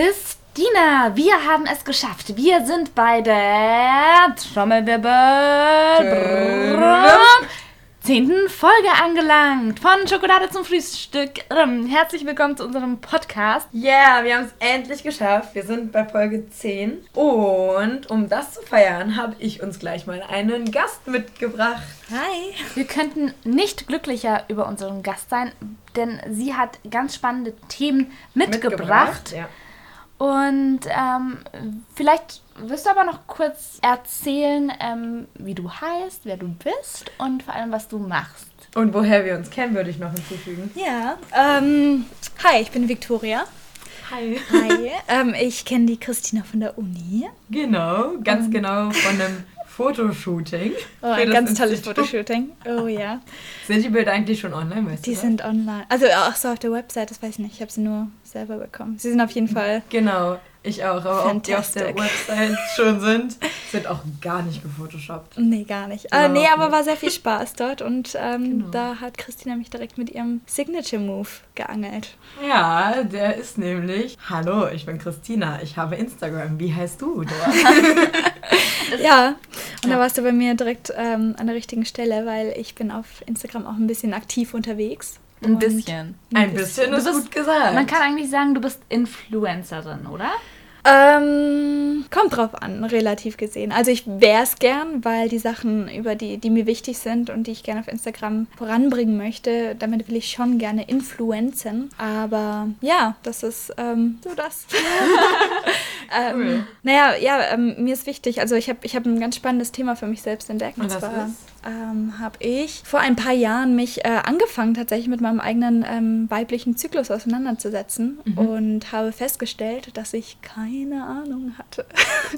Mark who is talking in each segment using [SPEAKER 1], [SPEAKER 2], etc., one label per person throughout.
[SPEAKER 1] Christina, wir haben es geschafft. Wir sind bei der Trommelwirbel zehnten Folge angelangt von Schokolade zum Frühstück. Herzlich willkommen zu unserem Podcast.
[SPEAKER 2] Yeah, wir haben es endlich geschafft. Wir sind bei Folge 10. Und um das zu feiern, habe ich uns gleich mal einen Gast mitgebracht.
[SPEAKER 1] Hi. Wir könnten nicht glücklicher über unseren Gast sein, denn sie hat ganz spannende Themen mitgebracht. mitgebracht ja. Und ähm, vielleicht wirst du aber noch kurz erzählen, ähm, wie du heißt, wer du bist und vor allem, was du machst.
[SPEAKER 2] Und woher wir uns kennen, würde ich noch hinzufügen.
[SPEAKER 3] Ja, ähm, hi, ich bin Viktoria.
[SPEAKER 2] Hi.
[SPEAKER 3] Hi, ähm, ich kenne die Christina von der Uni.
[SPEAKER 2] Genau, ganz um. genau von einem Fotoshooting.
[SPEAKER 3] Oh, ein ganz tolles Fotoshooting. Oh ja.
[SPEAKER 2] Sind die Bilder eigentlich schon online,
[SPEAKER 3] weißt Die du sind online. Also auch so auf der Website, das weiß ich nicht. Ich habe sie nur selber bekommen. Sie sind auf jeden Fall.
[SPEAKER 2] Genau. Ich auch, aber ob die auf der Website schon sind, sind auch gar nicht gefotoshoppt.
[SPEAKER 3] Nee, gar nicht. Genau. Äh, nee, aber war sehr viel Spaß dort und ähm, genau. da hat Christina mich direkt mit ihrem Signature Move geangelt.
[SPEAKER 2] Ja, der ist nämlich, hallo, ich bin Christina, ich habe Instagram, wie heißt du
[SPEAKER 3] ja, und ja. da warst du bei mir direkt ähm, an der richtigen Stelle, weil ich bin auf Instagram auch ein bisschen aktiv unterwegs.
[SPEAKER 1] Ein bisschen.
[SPEAKER 2] Ein bisschen, ist gut gesagt.
[SPEAKER 1] Man kann eigentlich sagen, du bist Influencerin, oder?
[SPEAKER 3] Ähm, kommt drauf an, relativ gesehen. Also ich wäre es gern, weil die Sachen, über die, die mir wichtig sind und die ich gerne auf Instagram voranbringen möchte, damit will ich schon gerne influenzen. Aber ja, das ist ähm, so das. ähm, cool. Naja, ja, ähm, mir ist wichtig, also ich habe ich hab ein ganz spannendes Thema für mich selbst entdeckt.
[SPEAKER 2] Und, und zwar
[SPEAKER 3] ähm, habe ich vor ein paar Jahren mich äh, angefangen, tatsächlich mit meinem eigenen ähm, weiblichen Zyklus auseinanderzusetzen mhm. und habe festgestellt, dass ich keine Ahnung hatte.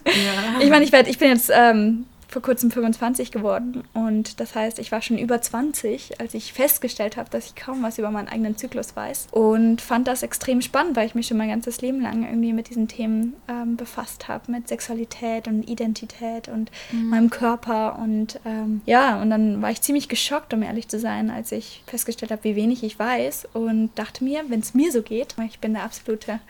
[SPEAKER 3] Ja. ich meine, ich, ich bin jetzt ähm, vor kurzem 25 geworden. Und das heißt, ich war schon über 20, als ich festgestellt habe, dass ich kaum was über meinen eigenen Zyklus weiß. Und fand das extrem spannend, weil ich mich schon mein ganzes Leben lang irgendwie mit diesen Themen ähm, befasst habe, mit Sexualität und Identität und mhm. meinem Körper. Und ähm, ja, und dann war ich ziemlich geschockt, um ehrlich zu sein, als ich festgestellt habe, wie wenig ich weiß. Und dachte mir, wenn es mir so geht, ich bin der absolute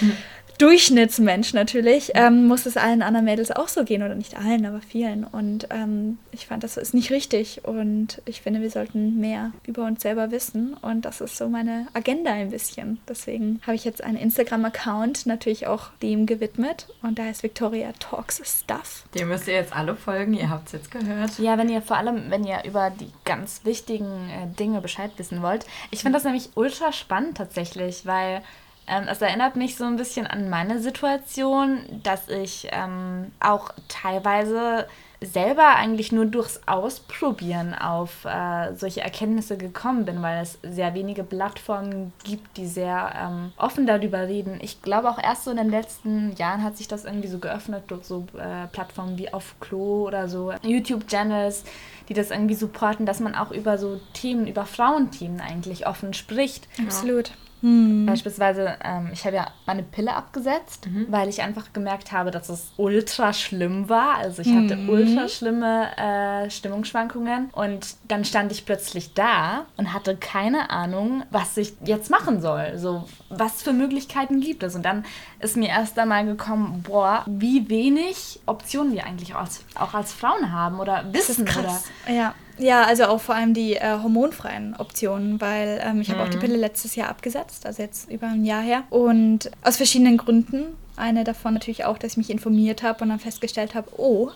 [SPEAKER 3] mhm Durchschnittsmensch natürlich, ähm, muss es allen anderen Mädels auch so gehen oder nicht allen, aber vielen. Und ähm, ich fand, das ist nicht richtig und ich finde, wir sollten mehr über uns selber wissen und das ist so meine Agenda ein bisschen. Deswegen habe ich jetzt einen Instagram-Account natürlich auch dem gewidmet und da heißt Victoria Talks Stuff.
[SPEAKER 2] Dem müsst ihr jetzt alle folgen, ihr habt es jetzt gehört.
[SPEAKER 1] Ja, wenn ihr vor allem, wenn ihr über die ganz wichtigen äh, Dinge Bescheid wissen wollt. Ich finde das nämlich ultra spannend tatsächlich, weil ähm, es erinnert mich so ein bisschen an meine Situation, dass ich ähm, auch teilweise selber eigentlich nur durchs Ausprobieren auf äh, solche Erkenntnisse gekommen bin, weil es sehr wenige Plattformen gibt, die sehr ähm, offen darüber reden. Ich glaube auch erst so in den letzten Jahren hat sich das irgendwie so geöffnet durch so äh, Plattformen wie Auf Klo oder so YouTube-Channels, die das irgendwie supporten, dass man auch über so Themen, über Frauenthemen eigentlich offen spricht.
[SPEAKER 3] Absolut.
[SPEAKER 1] Hm. Beispielsweise, ähm, ich habe ja meine Pille abgesetzt, mhm. weil ich einfach gemerkt habe, dass es ultra schlimm war. Also ich mhm. hatte ultra schlimme äh, Stimmungsschwankungen und dann stand ich plötzlich da und hatte keine Ahnung, was ich jetzt machen soll. So, was für Möglichkeiten gibt es? Und dann ist mir erst einmal gekommen, boah, wie wenig Optionen wir eigentlich auch als, auch als Frauen haben oder wissen.
[SPEAKER 3] Das ist krass. Oder ja. Ja, also auch vor allem die äh, hormonfreien Optionen, weil ähm, ich habe mhm. auch die mhm. Pille letztes Jahr abgesetzt, also jetzt über ein Jahr her. Und aus verschiedenen Gründen. Eine davon natürlich auch, dass ich mich informiert habe und dann festgestellt habe, oh,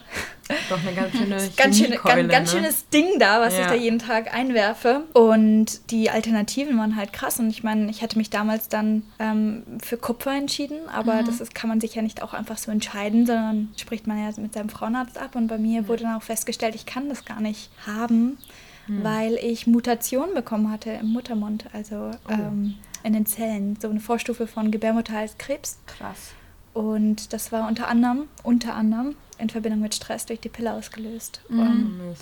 [SPEAKER 2] doch eine ganz schöne
[SPEAKER 3] ganz, schöne, ganz, ganz ne? schönes Ding da, was ja. ich da jeden Tag einwerfe. Und die Alternativen waren halt krass. Und ich meine, ich hatte mich damals dann ähm, für Kupfer entschieden, aber mhm. das ist, kann man sich ja nicht auch einfach so entscheiden, sondern spricht man ja mit seinem Frauenarzt ab. Und bei mir mhm. wurde dann auch festgestellt, ich kann das gar nicht haben, mhm. weil ich Mutationen bekommen hatte im Muttermund, also oh. ähm, in den Zellen. So eine Vorstufe von Gebärmutterhalskrebs.
[SPEAKER 1] Krass.
[SPEAKER 3] Und das war unter anderem, unter anderem in Verbindung mit Stress durch die Pille ausgelöst.
[SPEAKER 1] Mhm.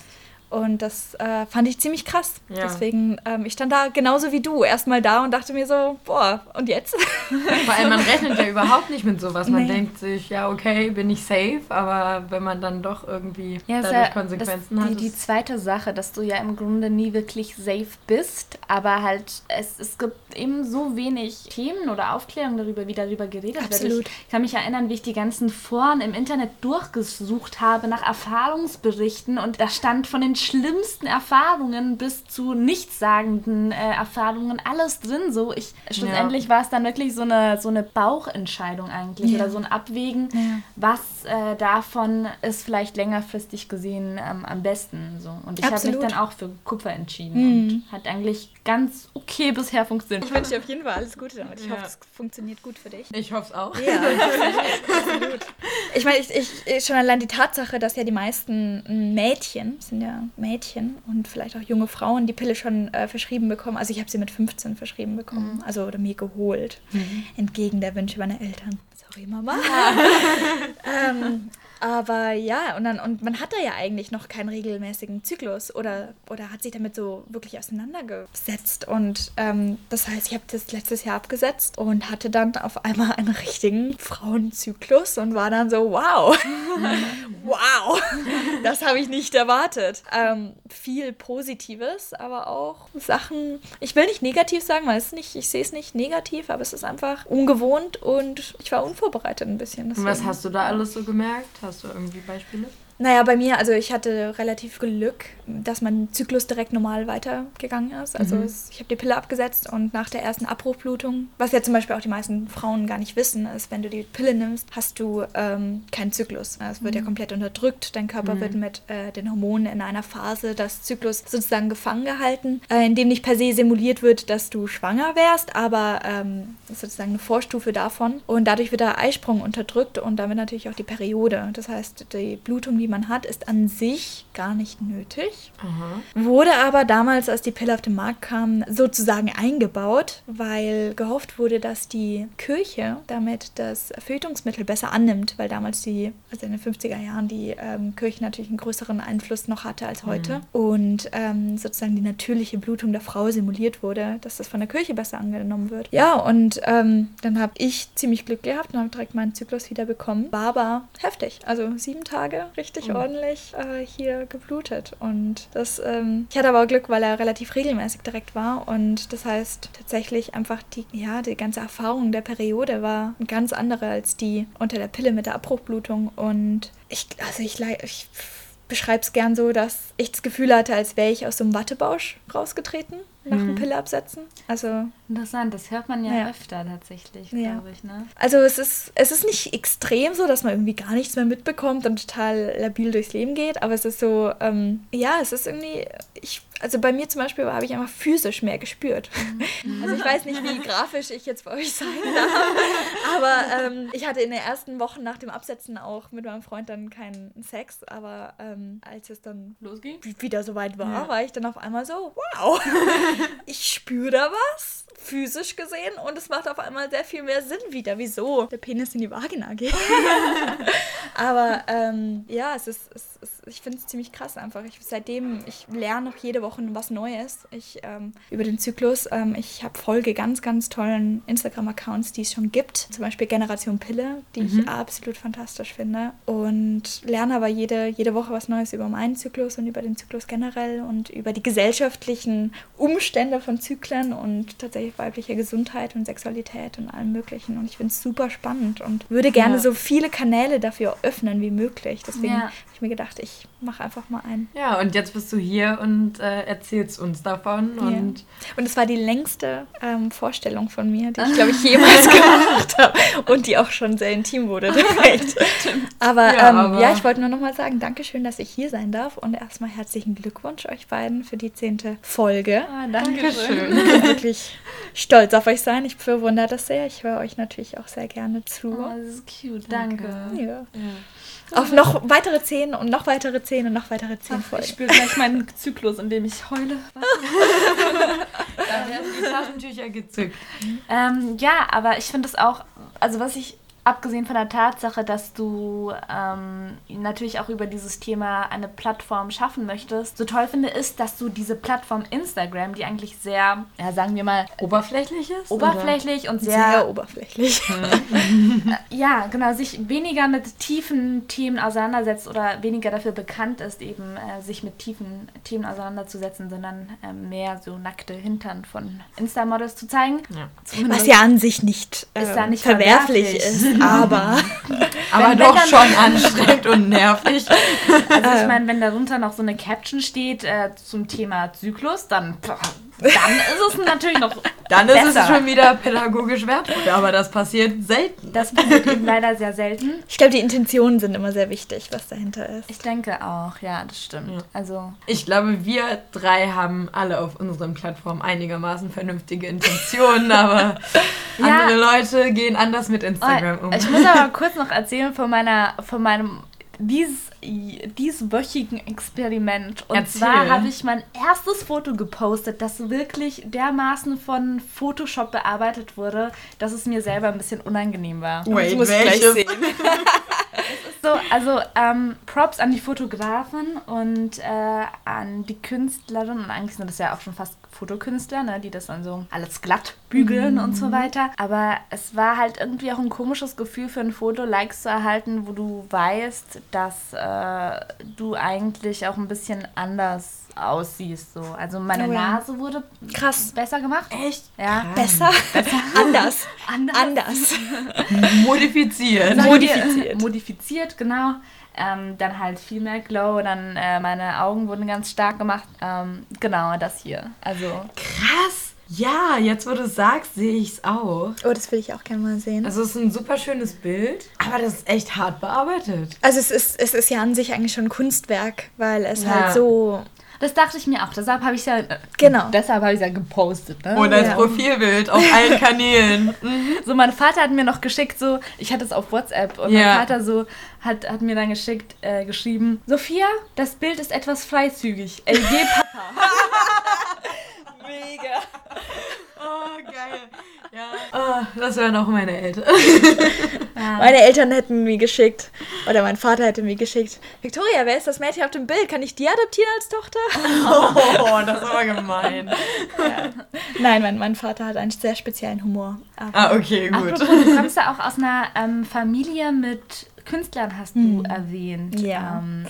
[SPEAKER 3] Und das äh, fand ich ziemlich krass. Ja. Deswegen, ähm, ich stand da genauso wie du erstmal da und dachte mir so, boah, und jetzt?
[SPEAKER 2] Vor allem, man rechnet ja überhaupt nicht mit sowas. Man nee. denkt sich, ja, okay, bin ich safe, aber wenn man dann doch irgendwie ja, dadurch ja, Konsequenzen
[SPEAKER 1] hat. Die, die zweite Sache, dass du ja im Grunde nie wirklich safe bist, aber halt, es, es gibt eben so wenig Themen oder Aufklärung darüber, wie darüber geredet Absolut. wird. Ich kann mich erinnern, wie ich die ganzen Foren im Internet durchgesucht habe nach Erfahrungsberichten und da stand von den schlimmsten Erfahrungen bis zu nichtssagenden äh, Erfahrungen alles drin. So, ich schlussendlich ja. war es dann wirklich so eine, so eine Bauchentscheidung eigentlich ja. oder so ein Abwägen, ja. was äh, davon ist vielleicht längerfristig gesehen ähm, am besten. So. Und ich habe mich dann auch für Kupfer entschieden mhm. und hat eigentlich ganz okay bisher funktioniert.
[SPEAKER 3] Ich wünsche dir auf jeden Fall alles Gute damit. Ich hoffe, es funktioniert gut für dich.
[SPEAKER 2] Ich hoffe es auch. Ja, absolut.
[SPEAKER 3] Ich meine, ich, ich, schon allein die Tatsache, dass ja die meisten Mädchen, sind ja Mädchen und vielleicht auch junge Frauen, die Pille schon äh, verschrieben bekommen. Also ich habe sie mit 15 verschrieben bekommen, mhm. also oder mir geholt, mhm. entgegen der Wünsche meiner Eltern. Sorry, Mama. ähm, aber ja, und dann, und man hat da ja eigentlich noch keinen regelmäßigen Zyklus oder, oder hat sich damit so wirklich auseinandergesetzt. Und ähm, das heißt, ich habe das letztes Jahr abgesetzt und hatte dann auf einmal einen richtigen Frauenzyklus und war dann so, wow, wow, das habe ich nicht erwartet. Ähm, viel Positives, aber auch Sachen, ich will nicht negativ sagen, weil es nicht, ich sehe es nicht negativ, aber es ist einfach ungewohnt und ich war unvorbereitet ein bisschen.
[SPEAKER 2] Deswegen. Was hast du da alles so gemerkt? Hast du irgendwie Beispiele?
[SPEAKER 3] Naja, bei mir, also ich hatte relativ Glück, dass mein Zyklus direkt normal weitergegangen ist. Also mhm. es, ich habe die Pille abgesetzt und nach der ersten Abbruchblutung, was ja zum Beispiel auch die meisten Frauen gar nicht wissen, ist, wenn du die Pille nimmst, hast du ähm, keinen Zyklus. Es wird mhm. ja komplett unterdrückt. Dein Körper mhm. wird mit äh, den Hormonen in einer Phase des Zyklus sozusagen gefangen gehalten, äh, in dem nicht per se simuliert wird, dass du schwanger wärst, aber ähm, sozusagen eine Vorstufe davon. Und dadurch wird der Eisprung unterdrückt und damit natürlich auch die Periode. Das heißt, die Blutung, die die man hat, ist an sich gar nicht nötig. Aha. Wurde aber damals, als die Pille auf den Markt kam, sozusagen eingebaut, weil gehofft wurde, dass die Kirche damit das Verhütungsmittel besser annimmt, weil damals die, also in den 50er Jahren, die ähm, Kirche natürlich einen größeren Einfluss noch hatte als heute. Mhm. Und ähm, sozusagen die natürliche Blutung der Frau simuliert wurde, dass das von der Kirche besser angenommen wird. Ja, und ähm, dann habe ich ziemlich Glück gehabt und habe direkt meinen Zyklus wieder bekommen. War aber heftig. Also sieben Tage, richtig richtig mhm. ordentlich äh, hier geblutet. Und das, ähm, ich hatte aber auch Glück, weil er relativ regelmäßig direkt war. Und das heißt tatsächlich einfach die, ja, die ganze Erfahrung der Periode war eine ganz andere als die unter der Pille mit der Abbruchblutung. Und ich, also ich, ich beschreibe es gern so, dass ich das Gefühl hatte, als wäre ich aus so einem Wattebausch rausgetreten nach mhm. dem Pille absetzen. Also
[SPEAKER 1] interessant, das hört man ja, ja. öfter tatsächlich, ja. glaube ich. Ne?
[SPEAKER 3] Also es ist es ist nicht extrem so, dass man irgendwie gar nichts mehr mitbekommt und total labil durchs Leben geht, aber es ist so, ähm, ja, es ist irgendwie, ich also bei mir zum Beispiel habe ich einfach physisch mehr gespürt. Mhm. Also ich weiß nicht, wie grafisch ich jetzt bei euch sein darf, aber ähm, ich hatte in den ersten Wochen nach dem Absetzen auch mit meinem Freund dann keinen Sex, aber ähm, als es dann losging, wieder soweit war, ja. war ich dann auf einmal so, wow, ich spüre da was physisch gesehen und es macht auf einmal sehr viel mehr Sinn wieder, wieso der Penis in die Vagina geht. Aber ähm, ja, es ist, es, es, ich finde es ziemlich krass einfach. Ich, seitdem, ich lerne noch jede Woche was Neues ich, ähm, über den Zyklus. Ähm, ich habe Folge ganz, ganz tollen Instagram-Accounts, die es schon gibt. Zum Beispiel Generation Pille, die mhm. ich absolut fantastisch finde. Und lerne aber jede, jede Woche was Neues über meinen Zyklus und über den Zyklus generell und über die gesellschaftlichen Umstände von Zyklen und tatsächlich weiblicher Gesundheit und Sexualität und allem Möglichen. Und ich finde es super spannend und würde gerne ja. so viele Kanäle dafür öffnen wie möglich. Deswegen ja. Habe ich mir gedacht, ich mache einfach mal einen.
[SPEAKER 2] Ja, und jetzt bist du hier und äh, erzählst uns davon. Und, ja.
[SPEAKER 3] und es war die längste ähm, Vorstellung von mir, die ich, glaube ich, jemals gemacht habe. Und die auch schon sehr intim wurde direkt. aber, ja, ähm, aber ja, ich wollte nur noch mal sagen, Dankeschön, dass ich hier sein darf. Und erstmal herzlichen Glückwunsch euch beiden für die zehnte Folge. Ah, Dankeschön. Dankeschön. Wirklich stolz auf euch sein. Ich bewundere das sehr. Ich höre euch natürlich auch sehr gerne zu.
[SPEAKER 1] Oh, das ist cute. Danke. Danke. Ja.
[SPEAKER 3] ja. Auf noch weitere zehn und noch weitere zehn und noch weitere zehn
[SPEAKER 1] Folgen. Ich spüre gleich meinen Zyklus, in dem ich heule. da werden die Taschentücher gezückt. Ähm, ja, aber ich finde es auch, also was ich abgesehen von der Tatsache, dass du ähm, natürlich auch über dieses Thema eine Plattform schaffen möchtest, so toll finde, ist, dass du diese Plattform Instagram, die eigentlich sehr, ja, sagen wir mal,
[SPEAKER 2] oberflächlich ist?
[SPEAKER 1] Oberflächlich
[SPEAKER 3] oder?
[SPEAKER 1] und sehr,
[SPEAKER 3] sehr oberflächlich.
[SPEAKER 1] ja, genau, sich weniger mit tiefen Themen auseinandersetzt oder weniger dafür bekannt ist, eben äh, sich mit tiefen Themen auseinanderzusetzen, sondern äh, mehr so nackte Hintern von Insta-Models zu zeigen.
[SPEAKER 3] Ja. Was ja an sich nicht, äh, ist nicht verwerflich, verwerflich ist, aber,
[SPEAKER 2] aber doch schon anstrengend und nervig.
[SPEAKER 1] Also ich meine, wenn darunter noch so eine Caption steht äh, zum Thema Zyklus, dann dann ist es natürlich noch.
[SPEAKER 2] Dann besser. ist es schon wieder pädagogisch wertvoll, aber das passiert selten.
[SPEAKER 1] Das passiert eben leider sehr selten.
[SPEAKER 3] Ich glaube, die Intentionen sind immer sehr wichtig, was dahinter ist.
[SPEAKER 1] Ich denke auch, ja, das stimmt. Ja. Also
[SPEAKER 2] ich glaube, wir drei haben alle auf unseren Plattformen einigermaßen vernünftige Intentionen, aber ja. andere Leute gehen anders mit Instagram
[SPEAKER 1] um. Ich muss aber kurz noch erzählen von meiner, von meinem dieses, dieswöchigen Experiment. Und Erzähl. zwar habe ich mein erstes Foto gepostet, das wirklich dermaßen von Photoshop bearbeitet wurde, dass es mir selber ein bisschen unangenehm war.
[SPEAKER 2] Wait, ich muss welches? gleich sehen.
[SPEAKER 1] so, also ähm, Props an die Fotografen und äh, an die Künstlerin. Und eigentlich sind das ja auch schon fast Fotokünstler, ne, die das dann so alles glatt bügeln mhm. und so weiter. Aber es war halt irgendwie auch ein komisches Gefühl für ein Foto, Likes zu erhalten, wo du weißt, dass äh, du eigentlich auch ein bisschen anders aussiehst. So. Also meine oh, ja. Nase wurde
[SPEAKER 3] krass
[SPEAKER 1] besser gemacht.
[SPEAKER 3] Echt?
[SPEAKER 1] Ja.
[SPEAKER 3] Besser? besser. Anders.
[SPEAKER 1] Anders.
[SPEAKER 3] Anders.
[SPEAKER 2] Modifiziert.
[SPEAKER 1] Modifiziert. Modifiziert, genau. Ähm, dann halt viel mehr Glow, dann äh, meine Augen wurden ganz stark gemacht. Ähm, genau, das hier. Also.
[SPEAKER 2] Krass! Ja, jetzt wo du sagst, sehe ich es auch.
[SPEAKER 3] Oh, das will ich auch gerne mal sehen.
[SPEAKER 2] Also es ist ein super schönes Bild, aber das ist echt hart bearbeitet.
[SPEAKER 3] Also es ist, es ist ja an sich eigentlich schon ein Kunstwerk, weil es ja. halt so
[SPEAKER 1] das dachte ich mir auch. Deshalb habe ich es ja.
[SPEAKER 3] Genau.
[SPEAKER 1] Deshalb habe ich ja gepostet. Ne?
[SPEAKER 2] Und als ja. Profilbild auf allen Kanälen.
[SPEAKER 1] so, mein Vater hat mir noch geschickt, so, ich hatte es auf WhatsApp und ja. mein Vater so hat, hat mir dann geschickt, äh, geschrieben, Sophia, das Bild ist etwas freizügig. LG Papa.
[SPEAKER 2] Mega. Oh, geil. Ja. Oh, das wären auch meine Eltern.
[SPEAKER 3] Ja. Meine Eltern hätten mir geschickt, oder mein Vater hätte mir geschickt, Victoria, wer ist das Mädchen auf dem Bild? Kann ich die adoptieren als Tochter?
[SPEAKER 2] Oh, das ist aber gemein.
[SPEAKER 3] Ja. Nein, mein, mein Vater hat einen sehr speziellen Humor.
[SPEAKER 2] ah, okay, gut.
[SPEAKER 1] Apropos, du kommst ja auch aus einer ähm, Familie mit Künstlern, hast du hm. erwähnt.
[SPEAKER 3] Ja.
[SPEAKER 1] Ähm,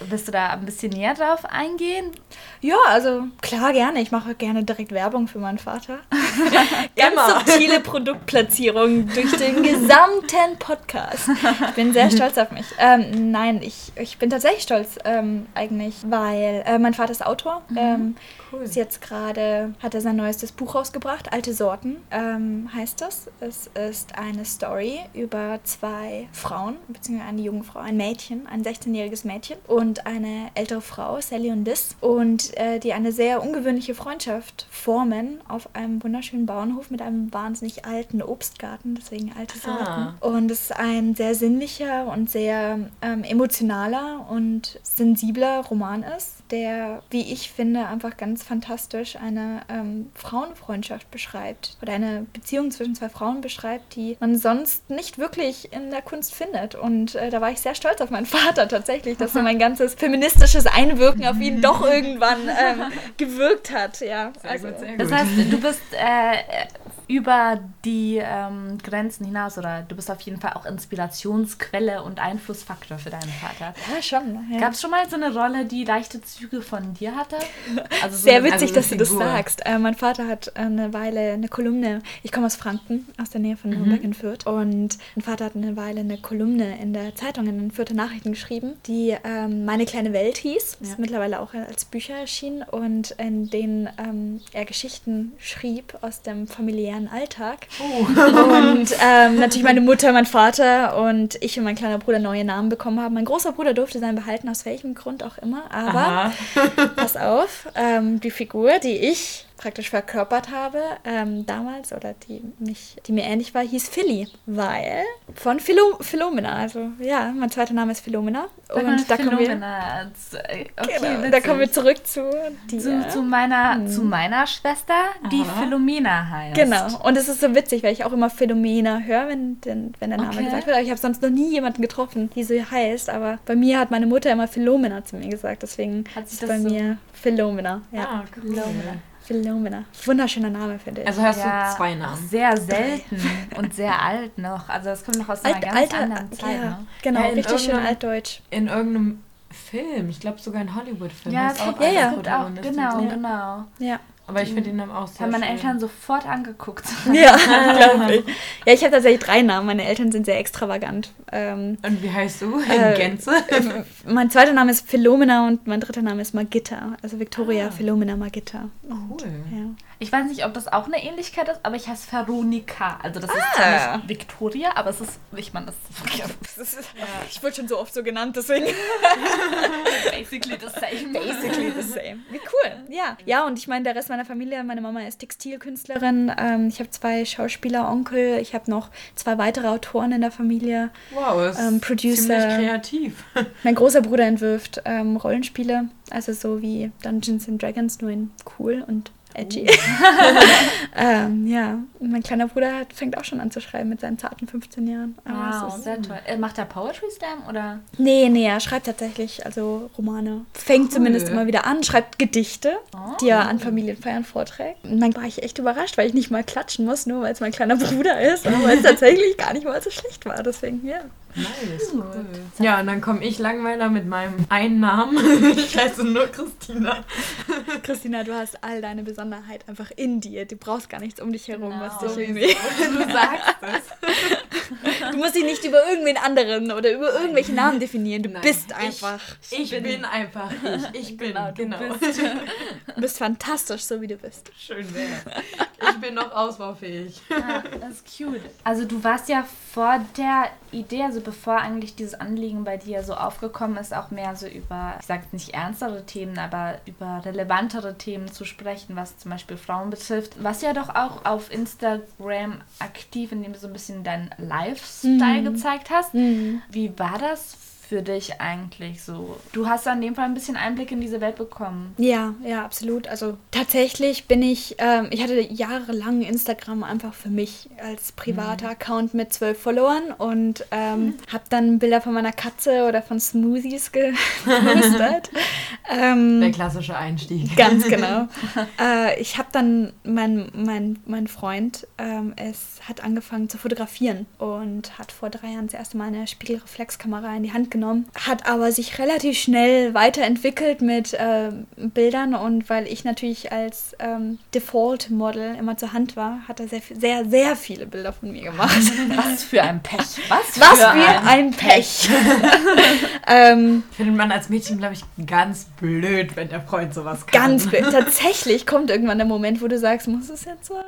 [SPEAKER 1] Willst du da ein bisschen näher drauf eingehen?
[SPEAKER 3] Ja, also klar, gerne. Ich mache gerne direkt Werbung für meinen Vater. Ganz Immer. subtile Produktplatzierung durch den gesamten Podcast. Ich bin sehr stolz auf mich. Ähm, nein, ich, ich bin tatsächlich stolz ähm, eigentlich, weil äh, mein Vater ist Autor. Mhm. Ähm, cool. Ist jetzt gerade, hat er sein neuestes Buch rausgebracht, Alte Sorten ähm, heißt das. Es ist eine Story über zwei Frauen, beziehungsweise eine junge Frau, ein Mädchen, ein 16-jähriges Mädchen. Und eine ältere Frau, Sally und Liz, und äh, die eine sehr ungewöhnliche Freundschaft formen auf einem wunderschönen Bauernhof mit einem wahnsinnig alten Obstgarten, deswegen alte ah. Sorten. Ah. Und es ist ein sehr sinnlicher und sehr ähm, emotionaler und sensibler Roman ist der, wie ich finde, einfach ganz fantastisch eine ähm, Frauenfreundschaft beschreibt oder eine Beziehung zwischen zwei Frauen beschreibt, die man sonst nicht wirklich in der Kunst findet. Und äh, da war ich sehr stolz auf meinen Vater tatsächlich, dass so mein ganzes feministisches Einwirken auf ihn doch irgendwann ähm, gewirkt hat. Ja,
[SPEAKER 1] sehr also, gut, sehr gut. Das heißt, du bist äh, über die ähm, Grenzen hinaus oder du bist auf jeden Fall auch Inspirationsquelle und Einflussfaktor für deinen Vater.
[SPEAKER 3] Ja, schon. Ja.
[SPEAKER 1] Gab es schon mal so eine Rolle, die leichte Züge von dir hatte?
[SPEAKER 3] Also so Sehr witzig, also dass du das sagst. Äh, mein Vater hat eine Weile eine Kolumne, ich komme aus Franken, aus der Nähe von mhm. Nürnberg in Fürth und mein Vater hat eine Weile eine Kolumne in der Zeitung, in den Fürther Nachrichten geschrieben, die ähm, Meine kleine Welt hieß. Ja. Ist mittlerweile auch als Bücher erschienen und in denen ähm, er Geschichten schrieb aus dem familiären familiären Alltag. Oh. Und ähm, natürlich meine Mutter, mein Vater und ich und mein kleiner Bruder neue Namen bekommen haben. Mein großer Bruder durfte seinen behalten, aus welchem Grund auch immer. Aber pass auf, ähm, die Figur, die ich praktisch verkörpert habe, ähm, damals, oder die, mich, die mir ähnlich war, hieß Philly, weil von Philo Philomena, also ja, mein zweiter Name ist Philomena. Und da kommen wir,
[SPEAKER 1] äh, okay,
[SPEAKER 3] genau, da kommen wir zurück zu,
[SPEAKER 1] dir. zu, zu, meiner, hm. zu meiner Schwester, die Aha. Philomena heißt.
[SPEAKER 3] Genau, und es ist so witzig, weil ich auch immer Philomena höre, wenn, den, wenn der Name okay. gesagt wird, aber ich habe sonst noch nie jemanden getroffen, die so heißt, aber bei mir hat meine Mutter immer Philomena zu mir gesagt, deswegen hat sich das bei so mir Philomena. Ja. Ah, cool. Philomena. Philomena. Wunderschöner Name, finde ich.
[SPEAKER 2] Also hast ja, du zwei Namen.
[SPEAKER 1] Sehr selten und sehr alt noch. Also das kommt noch aus einer Alt, ganz alter, anderen Zeit. Ja, ne?
[SPEAKER 3] Genau, ja, richtig schön altdeutsch.
[SPEAKER 2] In irgendeinem Film, ich glaube sogar in Hollywood-Film.
[SPEAKER 1] Ja, es gibt, ja, ja. auch, genau, genau.
[SPEAKER 3] Ja.
[SPEAKER 2] Aber ich finde den Namen auch sehr
[SPEAKER 1] Haben meine schön. Eltern sofort angeguckt.
[SPEAKER 3] Ja, glaube ich. Ja, ich habe tatsächlich drei Namen. Meine Eltern sind sehr extravagant. Ähm,
[SPEAKER 2] und wie heißt du in äh, Gänze?
[SPEAKER 3] mein zweiter Name ist Philomena und mein dritter Name ist Magitta. Also Victoria ah. Philomena Magitta.
[SPEAKER 2] Cool.
[SPEAKER 3] Ja.
[SPEAKER 1] Ich weiß nicht, ob das auch eine Ähnlichkeit ist, aber ich heiße Veronika. Also das ah. ist zwar nicht Victoria, aber es ist, ich meine, das ist...
[SPEAKER 3] ja. Ich wurde schon so oft so genannt, deswegen...
[SPEAKER 1] Basically the same.
[SPEAKER 3] Basically the same. Wie cool. Ja. Ja, und ich meine, der Rest meiner Familie, meine Mama ist Textilkünstlerin. Ähm, ich habe zwei Schauspieler, Onkel. Ich habe noch zwei weitere Autoren in der Familie.
[SPEAKER 2] Wow, ist ähm, Producer. ziemlich kreativ.
[SPEAKER 3] Mein großer Bruder entwirft ähm, Rollenspiele, also so wie Dungeons and Dragons, nur in cool und edgy. Uh. ähm, ja, mein kleiner Bruder hat, fängt auch schon an zu schreiben mit seinen zarten 15 Jahren.
[SPEAKER 1] wow, ist, sehr toll. Macht er Poetry Slam oder?
[SPEAKER 3] Nee, nee, er schreibt tatsächlich also Romane. Fängt cool. zumindest immer wieder an, schreibt Gedichte, oh. die er an Familienfeiern vorträgt. Und dann war ich echt überrascht, weil ich nicht mal klatschen muss, nur weil es mein kleiner Bruder ist, aber weil es tatsächlich gar nicht mal so schlecht war. Deswegen, ja.
[SPEAKER 2] Nice, cool. Ja, und dann komme ich Langweiler mit meinem einen Namen. ich heiße nur Christina.
[SPEAKER 3] Christina, du hast all deine Besonderheit einfach in dir. Du brauchst gar nichts um dich herum, genau. was dich
[SPEAKER 2] irgendwie. Du sagst es.
[SPEAKER 3] Du musst dich nicht über irgendwen anderen oder über irgendwelche Namen definieren. Du Nein. bist einfach.
[SPEAKER 2] Ich, ich bin, bin, einfach ich. Ich bin, genau. genau.
[SPEAKER 3] Du, bist, du bist fantastisch, so wie du bist.
[SPEAKER 2] Schön wäre. Ich bin noch ausbaufähig.
[SPEAKER 1] Ja, das ist cute. Also du warst ja vor der Idee, also bevor eigentlich dieses Anliegen bei dir so aufgekommen ist, auch mehr so über, ich sage nicht ernstere Themen, aber über relevantere Themen zu sprechen, was zum Beispiel Frauen betrifft. Was ja doch auch auf Instagram aktiv, indem du so ein bisschen deinen Lifestyle mhm. gezeigt hast. Mhm. Wie war das für dich eigentlich so? Du hast an dem Fall ein bisschen Einblick in diese Welt bekommen.
[SPEAKER 3] Ja, ja, absolut. Also tatsächlich bin ich, ähm, ich hatte jahrelang Instagram einfach für mich als privater mhm. Account mit zwölf Followern und ähm, mhm. habe dann Bilder von meiner Katze oder von Smoothies gepostet.
[SPEAKER 2] ähm, Der klassische Einstieg.
[SPEAKER 3] Ganz genau. äh, ich habe dann, mein, mein, mein Freund, ähm, es hat angefangen zu fotografieren und hat vor drei Jahren das erste Mal eine Spiegelreflexkamera in die Hand genommen genommen, hat aber sich relativ schnell weiterentwickelt mit äh, Bildern und weil ich natürlich als ähm, Default-Model immer zur Hand war, hat er sehr, sehr, sehr viele Bilder von mir gemacht.
[SPEAKER 1] Was für ein Pech.
[SPEAKER 3] Was, Was für, ein, ein, Pech.
[SPEAKER 2] ähm, Findet man als Mädchen, glaube ich, ganz blöd, wenn der Freund sowas kann.
[SPEAKER 3] Ganz blöd. Tatsächlich kommt irgendwann der Moment, wo du sagst, muss es jetzt sein?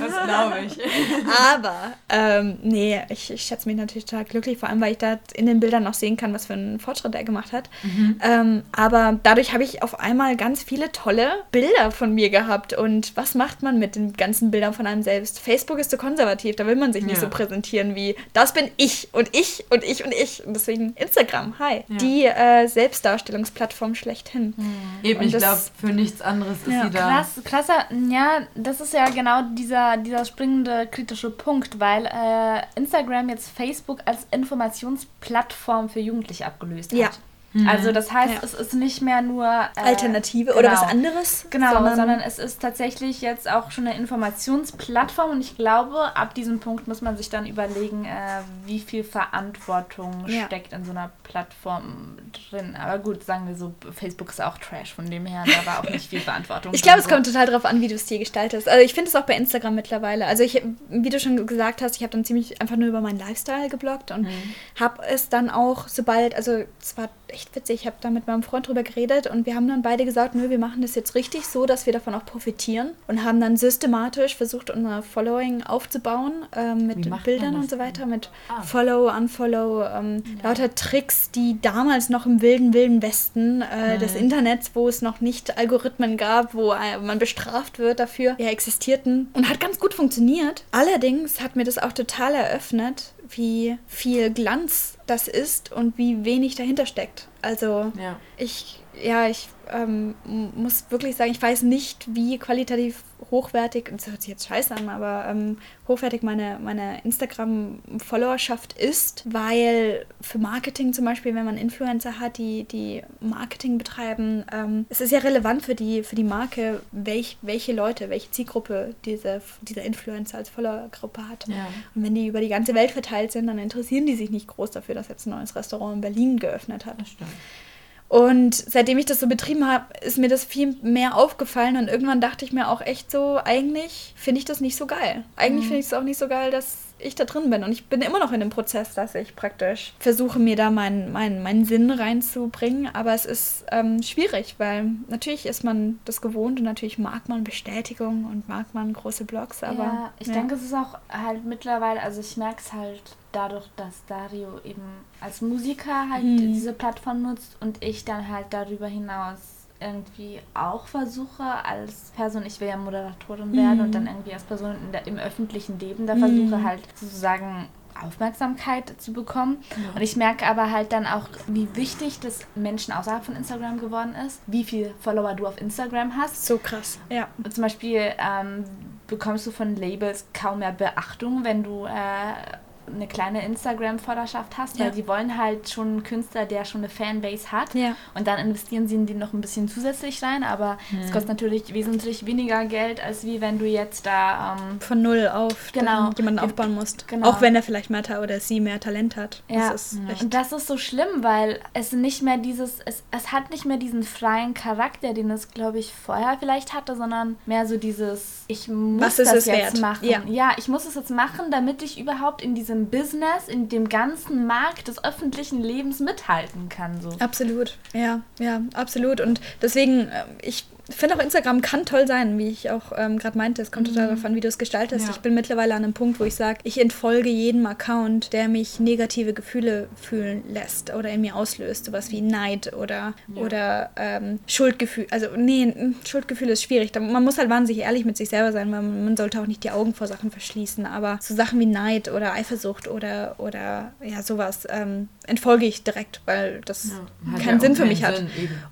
[SPEAKER 2] Das glaube ich.
[SPEAKER 3] Aber, ähm, nee, ich, ich schätze mich natürlich total glücklich, vor allem, weil ich da in den Bildern noch sehen kann, was für einen Fortschritt er gemacht hat. Mhm. Ähm, aber dadurch habe ich auf einmal ganz viele tolle Bilder von mir gehabt. Und was macht man mit den ganzen Bildern von einem selbst? Facebook ist so konservativ, da will man sich nicht ja. so präsentieren wie, das bin ich und ich und ich und ich. Und deswegen Instagram, hi. Ja. Die äh, Selbstdarstellungsplattform schlechthin.
[SPEAKER 2] Mhm. Eben, und ich glaube, für nichts anderes ist ja. sie da.
[SPEAKER 1] Krass, krasser, ja, das ist ja genau dieser, dieser springende kritische Punkt, weil äh, Instagram jetzt Facebook als Informationsplattform für Jugendliche abgelöst hat.
[SPEAKER 3] Ja.
[SPEAKER 1] Mhm. Also das heißt, ja. es ist nicht mehr nur
[SPEAKER 3] äh, Alternative genau, oder was anderes,
[SPEAKER 1] genau, sondern, sondern, es ist tatsächlich jetzt auch schon eine Informationsplattform und ich glaube, ab diesem Punkt muss man sich dann überlegen, äh, wie viel Verantwortung ja. steckt in so einer Plattform drin. Aber gut, sagen wir so, Facebook ist auch Trash, von dem her, da war auch nicht viel Verantwortung.
[SPEAKER 3] ich glaube, es kommt total darauf an, wie du es dir gestaltest. Also ich finde es auch bei Instagram mittlerweile. Also ich, wie du schon gesagt hast, ich habe dann ziemlich einfach nur über meinen Lifestyle geblockt und mhm. habe es dann auch, sobald, also es war echt witzig. Ich habe da mit meinem Freund drüber geredet und wir haben dann beide gesagt, nö, wir machen das jetzt richtig so, dass wir davon auch profitieren und haben dann systematisch versucht, unser Following aufzubauen äh, mit Bildern und so weiter, mit ah. Follow, Unfollow, ähm, ja. lauter Tricks, die damals noch im wilden, wilden Westen äh, des Internets, wo es noch nicht Algorithmen gab, wo äh, man bestraft wird dafür, ja, existierten und hat ganz gut funktioniert. Allerdings hat mir das auch total eröffnet, wie viel Glanz das ist und wie wenig dahinter steckt. Also ja. ich, ja, ich ähm, muss wirklich sagen, ich weiß nicht, wie qualitativ hochwertig, das hört sich jetzt scheiße an, aber ähm, hochwertig meine, meine Instagram-Followerschaft ist, weil für Marketing zum Beispiel, wenn man Influencer hat, die, die Marketing betreiben, ähm, es ist ja relevant für die, für die Marke, welch, welche Leute, welche Zielgruppe diese, dieser Influencer als Followergruppe hat. Ja. Und wenn die über die ganze Welt verteilt sind, dann interessieren die sich nicht groß dafür, dass jetzt ein neues Restaurant in Berlin geöffnet hat. Und seitdem ich das so betrieben habe, ist mir das viel mehr aufgefallen und irgendwann dachte ich mir auch echt so, eigentlich finde ich das nicht so geil. Eigentlich mhm. finde ich es auch nicht so geil, dass ich da drin bin. Und ich bin immer noch in dem Prozess, dass ich praktisch versuche, mir da meinen mein, mein Sinn reinzubringen. Aber es ist ähm, schwierig, weil natürlich ist man das gewohnt und natürlich mag man Bestätigung und mag man große Blogs. Aber,
[SPEAKER 1] ja, ich ja. denke, es ist auch halt mittlerweile, also ich merke es halt dadurch, dass Dario eben als Musiker halt mhm. diese Plattform nutzt und ich dann halt darüber hinaus irgendwie auch versuche als Person, ich will ja Moderatorin werden und dann irgendwie als Person der, im öffentlichen Leben da versuche mhm. halt sozusagen Aufmerksamkeit zu bekommen. Ja. Und ich merke aber halt dann auch, wie wichtig das Menschen außerhalb von Instagram geworden ist, wie viele Follower du auf Instagram hast.
[SPEAKER 3] So krass, ja.
[SPEAKER 1] Zum Beispiel ähm, bekommst du von Labels kaum mehr Beachtung, wenn du äh, eine kleine Instagram-Vorderschaft hast, weil ja. die wollen halt schon einen Künstler, der schon eine Fanbase hat. Ja. Und dann investieren sie in den noch ein bisschen zusätzlich rein, aber es mhm. kostet natürlich wesentlich weniger Geld, als wie wenn du jetzt da ähm,
[SPEAKER 3] von null auf genau. jemanden aufbauen musst. Genau. Auch wenn er vielleicht mehr oder sie mehr Talent hat.
[SPEAKER 1] Ja. Das ist Und das ist so schlimm, weil es nicht mehr dieses, es, es hat nicht mehr diesen freien Charakter, den es, glaube ich, vorher vielleicht hatte, sondern mehr so dieses, ich muss das jetzt wert? machen. Ja. ja, ich muss es jetzt machen, damit ich überhaupt in diese diesem Business, in dem ganzen Markt des öffentlichen Lebens mithalten kann. So.
[SPEAKER 3] Absolut, ja, ja, absolut. Und deswegen, äh, ich ich finde auch Instagram kann toll sein, wie ich auch ähm, gerade meinte. Es kommt mhm. total darauf an, wie du es gestaltest. Ja. Ich bin mittlerweile an einem Punkt, wo ich sage, ich entfolge jedem Account, der mich negative Gefühle fühlen lässt oder in mir auslöst. Sowas wie Neid oder, ja. oder ähm, Schuldgefühl. Also, nee, Schuldgefühl ist schwierig. Man muss halt wahnsinnig ehrlich mit sich selber sein, weil man sollte auch nicht die Augen vor Sachen verschließen. Aber so Sachen wie Neid oder Eifersucht oder, oder ja, sowas ähm, entfolge ich direkt, weil das ja, keinen Sinn für mich hat.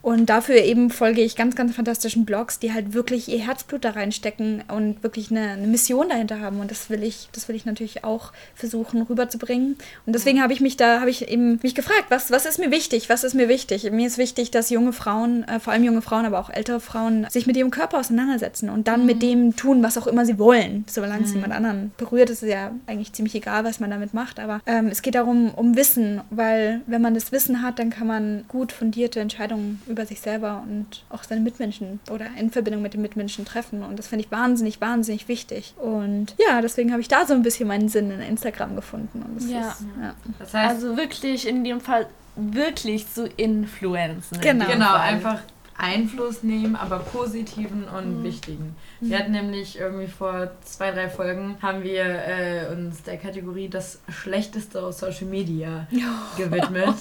[SPEAKER 3] Und dafür eben folge ich ganz, ganz fantastisch fantastischen Blogs, die halt wirklich ihr Herzblut da reinstecken und wirklich eine, eine, Mission dahinter haben. Und das will ich, das will ich natürlich auch versuchen rüberzubringen. Und deswegen habe ich mich da, habe ich eben mich gefragt, was, was ist mir wichtig? Was ist mir wichtig? Mir ist wichtig, dass junge Frauen, äh, vor allem junge Frauen, aber auch ältere Frauen, sich mit ihrem Körper auseinandersetzen und dann mhm. mit dem tun, was auch immer sie wollen. Solange es mhm. jemand anderen berührt, ist es ja eigentlich ziemlich egal, was man damit macht. Aber ähm, es geht darum, um Wissen, weil wenn man das Wissen hat, dann kann man gut fundierte Entscheidungen über sich selber und auch seine Mitmenschen oder in Verbindung mit den Mitmenschen treffen. Und das finde ich wahnsinnig, wahnsinnig wichtig. Und ja, deswegen habe ich da so ein bisschen meinen Sinn in Instagram gefunden.
[SPEAKER 1] ja. Ist, ja. Das heißt, also wirklich in dem Fall wirklich zu influenzen.
[SPEAKER 2] Genau, genau einfach Einfluss nehmen, aber positiven und mhm. wichtigen. Mhm. Wir hatten nämlich irgendwie vor zwei, drei Folgen haben wir äh, uns der Kategorie das Schlechteste aus Social Media gewidmet.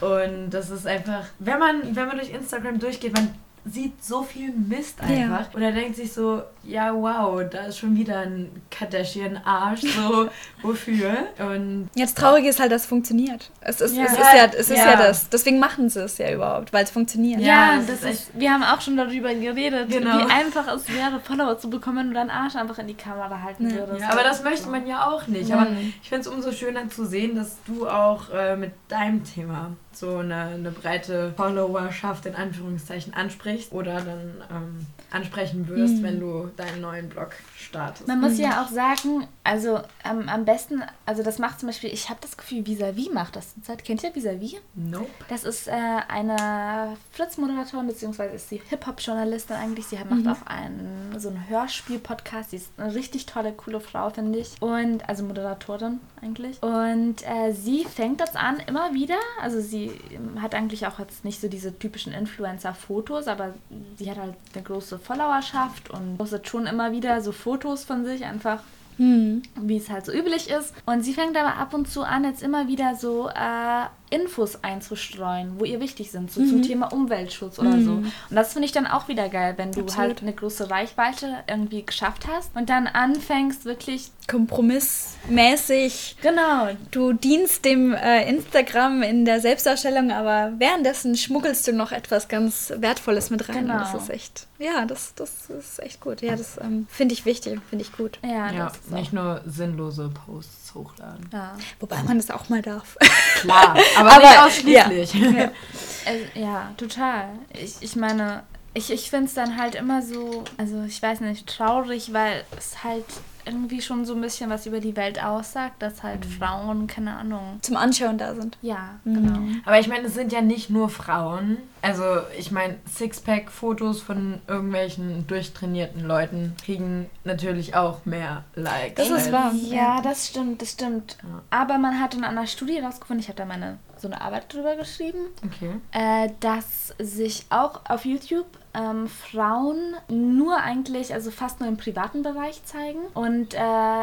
[SPEAKER 2] Und das ist einfach, wenn man, wenn man durch Instagram durchgeht, man sieht so viel Mist einfach. Ja. Und er denkt sich so, ja wow, da ist schon wieder ein Kardashian-Arsch, so wofür? Und
[SPEAKER 3] Jetzt traurig ist halt, dass es funktioniert. Es ist ja, es ist ja, es ist ja. ja das. Deswegen machen sie es ja überhaupt, weil es funktioniert.
[SPEAKER 1] Ja, das, das ist, wir haben auch schon darüber geredet, genau. wie einfach es wäre, Follower zu bekommen, wenn du deinen Arsch einfach in die Kamera halten würdest.
[SPEAKER 2] Ja, aber das möchte man ja auch nicht. Aber ich finde es umso schöner zu sehen, dass du auch äh, mit deinem Thema so eine, eine breite Followerschaft in Anführungszeichen ansprichst oder dann ähm, ansprechen wirst, mhm. wenn du deinen neuen Blog startest.
[SPEAKER 1] Man muss ja auch sagen, also ähm, am besten, also das macht zum Beispiel, ich habe das Gefühl, Visavi macht das zurzeit. Kennt ihr Visavi?
[SPEAKER 2] Nope.
[SPEAKER 1] Das ist äh, eine Fritz-Moderatorin, beziehungsweise ist sie Hip-Hop-Journalistin eigentlich. Sie macht mhm. auch einen ähm, so einen Hörspiel-Podcast. Sie ist eine richtig tolle, coole Frau, finde ich. Und, also Moderatorin eigentlich. Und äh, sie fängt das an immer wieder. Also sie hat eigentlich auch jetzt nicht so diese typischen Influencer-Fotos, aber sie hat halt eine große Followerschaft und postet schon immer wieder so Fotos von sich einfach hm. wie es halt so üblich ist. Und sie fängt aber ab und zu an, jetzt immer wieder so äh, Infos einzustreuen, wo ihr wichtig sind, so mhm. zum Thema Umweltschutz oder mhm. so. Und das finde ich dann auch wieder geil, wenn du Absolut. halt eine große Reichweite irgendwie geschafft hast und dann anfängst wirklich
[SPEAKER 3] kompromissmäßig. Genau. Du dienst dem äh, Instagram in der Selbstdarstellung, aber währenddessen schmuggelst du noch etwas ganz Wertvolles mit rein. Genau. Das ist echt, ja, das, das ist echt gut. Ja, das ähm, finde ich wichtig, finde ich gut.
[SPEAKER 2] Ja, ja nicht nur sinnlose Posts hochladen.
[SPEAKER 3] Ja. Wobei man das auch mal darf.
[SPEAKER 2] Klar, aber, aber nicht ausschließlich.
[SPEAKER 1] Ja, ja. Äh, ja total. Ich, ich meine, ich, ich finde es dann halt immer so, also ich weiß nicht, traurig, weil es halt irgendwie schon so ein bisschen was über die Welt aussagt, dass halt mhm. Frauen, keine Ahnung.
[SPEAKER 3] Zum Anschauen da sind.
[SPEAKER 1] Ja, mhm. genau.
[SPEAKER 2] Aber ich meine, es sind ja nicht nur Frauen. Also, ich meine, Sixpack-Fotos von irgendwelchen durchtrainierten Leuten kriegen natürlich auch mehr Likes.
[SPEAKER 1] Das ist wahr. Ja, das stimmt, das stimmt. Ja. Aber man hat in einer Studie herausgefunden, ich habe da meine so eine Arbeit drüber geschrieben,
[SPEAKER 2] okay.
[SPEAKER 1] äh, dass sich auch auf YouTube ähm, Frauen nur eigentlich, also fast nur im privaten Bereich zeigen und äh,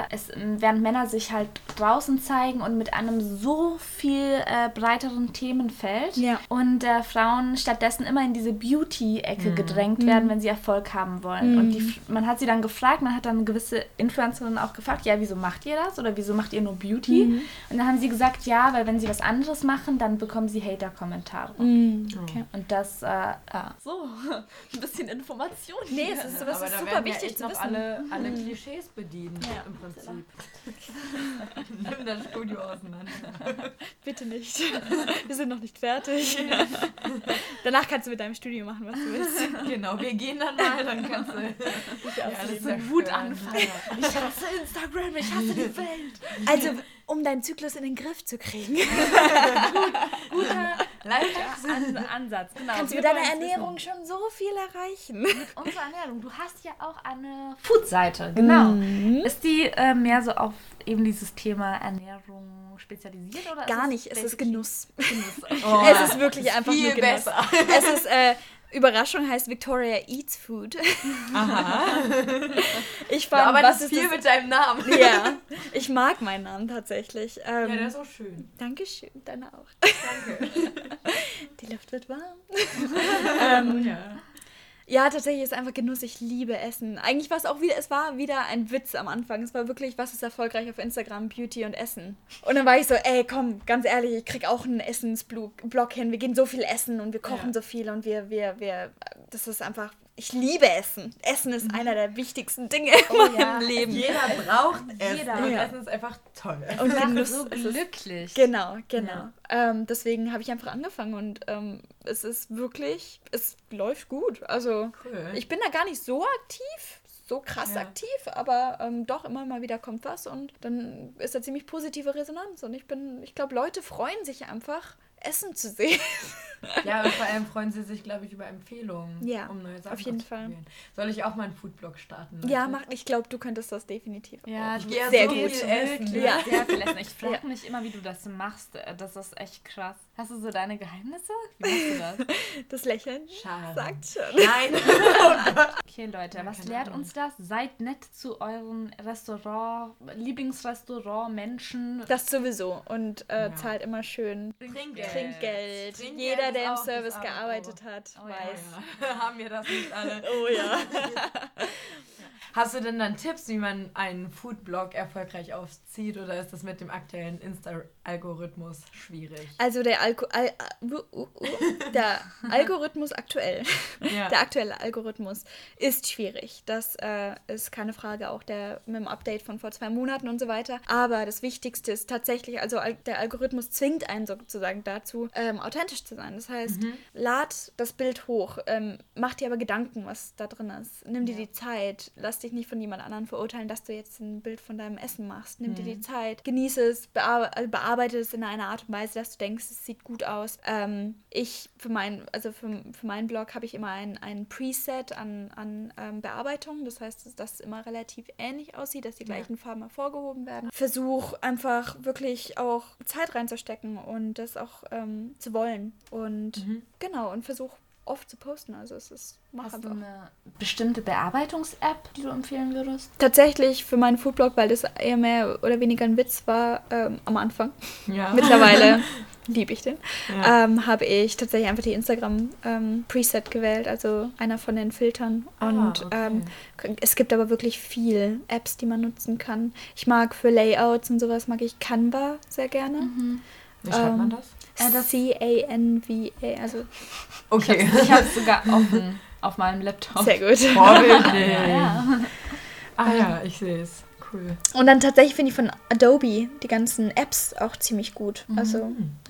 [SPEAKER 1] es, während Männer sich halt draußen zeigen und mit einem so viel äh, breiteren Themenfeld
[SPEAKER 3] ja.
[SPEAKER 1] und äh, Frauen stattdessen immer in diese Beauty-Ecke mhm. gedrängt werden, mhm. wenn sie Erfolg haben wollen. Mhm. Und die, man hat sie dann gefragt, man hat dann gewisse Influencerinnen auch gefragt, ja, wieso macht ihr das oder wieso macht ihr nur Beauty? Mhm. Und dann haben sie gesagt, ja, weil wenn sie was anderes machen, dann bekommen sie Hater-Kommentare.
[SPEAKER 3] Mhm. Okay.
[SPEAKER 1] Und das, äh, ja. So ein bisschen Information.
[SPEAKER 3] Nee, es ist, das Aber ist da super wichtig zu wissen.
[SPEAKER 2] Alle, alle. Klischees bedienen ja. im Prinzip. Nimm das Studio auseinander.
[SPEAKER 3] Bitte nicht. Wir sind noch nicht fertig. Danach kannst du mit deinem Studio machen, was du willst.
[SPEAKER 2] Genau, wir gehen dann mal, dann kannst du.
[SPEAKER 1] Ich ja, alles so Wutanfall. Ich hasse Instagram, ich hasse die Welt.
[SPEAKER 3] Also, um deinen Zyklus in den Griff zu kriegen.
[SPEAKER 1] Gut, guter An Ansatz.
[SPEAKER 3] Genau. Kannst du mit deiner Ernährung wissen. schon so viel erreichen.
[SPEAKER 1] Mit unserer Ernährung. Du hast ja auch eine Food-Seite. Genau. Mhm. Ist die äh, mehr so auf eben dieses Thema Ernährung spezialisiert oder?
[SPEAKER 3] Gar nicht. Es ist Genuss. Genuss. Oh, es ist wirklich einfach
[SPEAKER 2] viel
[SPEAKER 3] nur Genuss.
[SPEAKER 2] Besser.
[SPEAKER 3] Es ist äh, Überraschung heißt Victoria Eats Food.
[SPEAKER 2] Aha.
[SPEAKER 3] Ich fand,
[SPEAKER 2] du arbeitest viel das? mit deinem Namen.
[SPEAKER 3] Ja, ich mag meinen Namen tatsächlich.
[SPEAKER 2] Ähm, ja, der ist auch schön.
[SPEAKER 3] Dankeschön, deine auch.
[SPEAKER 2] Danke.
[SPEAKER 3] Die Luft wird warm. ähm, ja. Ja, tatsächlich ist einfach Genuss. Ich liebe Essen. Eigentlich war es auch wieder, es war wieder ein Witz am Anfang. Es war wirklich, was ist erfolgreich auf Instagram? Beauty und Essen. Und dann war ich so, ey, komm, ganz ehrlich, ich krieg auch einen Essensblog hin. Wir gehen so viel essen und wir kochen ja. so viel und wir, wir, wir, das ist einfach ich liebe Essen. Essen ist mhm. einer der wichtigsten Dinge oh, in meinem Leben.
[SPEAKER 2] Jeder braucht Essen. Jeder. Und ja. Essen ist einfach toll.
[SPEAKER 1] Und Genuss so glücklich.
[SPEAKER 3] Ist, genau, genau. Ja. Ähm, deswegen habe ich einfach angefangen und ähm, es ist wirklich, es läuft gut. Also cool. ich bin da gar nicht so aktiv so krass ja. aktiv, aber ähm, doch immer mal wieder kommt was und dann ist da ziemlich positive Resonanz und ich bin, ich glaube, Leute freuen sich einfach, Essen zu sehen.
[SPEAKER 2] Ja, und vor allem freuen sie sich, glaube ich, über Empfehlungen,
[SPEAKER 3] ja,
[SPEAKER 2] um neue Sachen
[SPEAKER 3] auf jeden Fall.
[SPEAKER 2] Soll ich auch mal einen Foodblog starten? Leute?
[SPEAKER 3] Ja, mach, ich glaube, du könntest das definitiv.
[SPEAKER 1] Ja,
[SPEAKER 3] ich
[SPEAKER 1] gehe sehr so gut essen. Ja. Sehr viel essen. Ich frage ja. mich immer, wie du das machst. Das ist echt krass. Hast du so deine Geheimnisse? Wie machst du das?
[SPEAKER 3] Das Lächeln
[SPEAKER 2] Schade.
[SPEAKER 3] sagt schon.
[SPEAKER 2] Nein.
[SPEAKER 1] okay, Leute, ja, was lehrt Ahnung. uns das? Seid nett zu euren Restaurant, Lieblingsrestaurant, Menschen.
[SPEAKER 3] Das sowieso. Und äh, zahlt immer schön
[SPEAKER 2] Trinkgeld.
[SPEAKER 3] Trinkgeld. Trinkgeld. Jeder, der im Service gearbeitet hat, oh, weiß.
[SPEAKER 2] Ja, ja. Haben wir das nicht alle?
[SPEAKER 3] Oh ja.
[SPEAKER 2] Hast du denn dann Tipps, wie man einen Foodblog erfolgreich aufzieht oder ist das mit dem aktuellen Insta-Algorithmus schwierig?
[SPEAKER 3] Also der, Alko Al uh, uh, uh, der Algorithmus aktuell, ja. der aktuelle Algorithmus ist schwierig. Das äh, ist keine Frage, auch der mit dem Update von vor zwei Monaten und so weiter. Aber das Wichtigste ist tatsächlich, also der Algorithmus zwingt einen sozusagen dazu, ähm, authentisch zu sein. Das heißt, mhm. lad das Bild hoch, ähm, mach dir aber Gedanken, was da drin ist. Nimm dir ja. die Zeit, lass dich nicht von jemand anderem verurteilen, dass du jetzt ein Bild von deinem Essen machst. Nimm dir die Zeit, genieße es, bear also bearbeite es in einer Art und Weise, dass du denkst, es sieht gut aus. Ähm, ich für mein, also für, für meinen Blog habe ich immer ein, ein Preset an, an ähm, Bearbeitung. Das heißt, dass es immer relativ ähnlich aussieht, dass die gleichen ja. Farben hervorgehoben werden. Versuch einfach wirklich auch Zeit reinzustecken und das auch ähm, zu wollen. Und mhm. genau, und versuch oft zu posten. Also es ist
[SPEAKER 1] mach Hast du eine bestimmte Bearbeitungs-App, die du empfehlen würdest?
[SPEAKER 3] Tatsächlich für meinen Foodblog, weil das eher mehr oder weniger ein Witz war ähm, am Anfang. Ja. Mittlerweile liebe ich den. Ja. Ähm, habe ich tatsächlich einfach die Instagram ähm, Preset gewählt, also einer von den Filtern. Ah, Und okay. ähm, es gibt aber wirklich viel Apps, die man nutzen kann. Ich mag für Layouts und sowas mag ich Canva sehr gerne. Mhm. Wie schreibt man ähm, das? Äh, C-A-N-V-A, also.
[SPEAKER 1] Okay. Ich habe es sogar offen auf meinem Laptop. Sehr gut. Vorbildlich.
[SPEAKER 2] ja, ja. Ah ja, ich sehe es
[SPEAKER 3] cool. Und dann tatsächlich finde ich von Adobe die ganzen Apps auch ziemlich gut. Mhm. Also,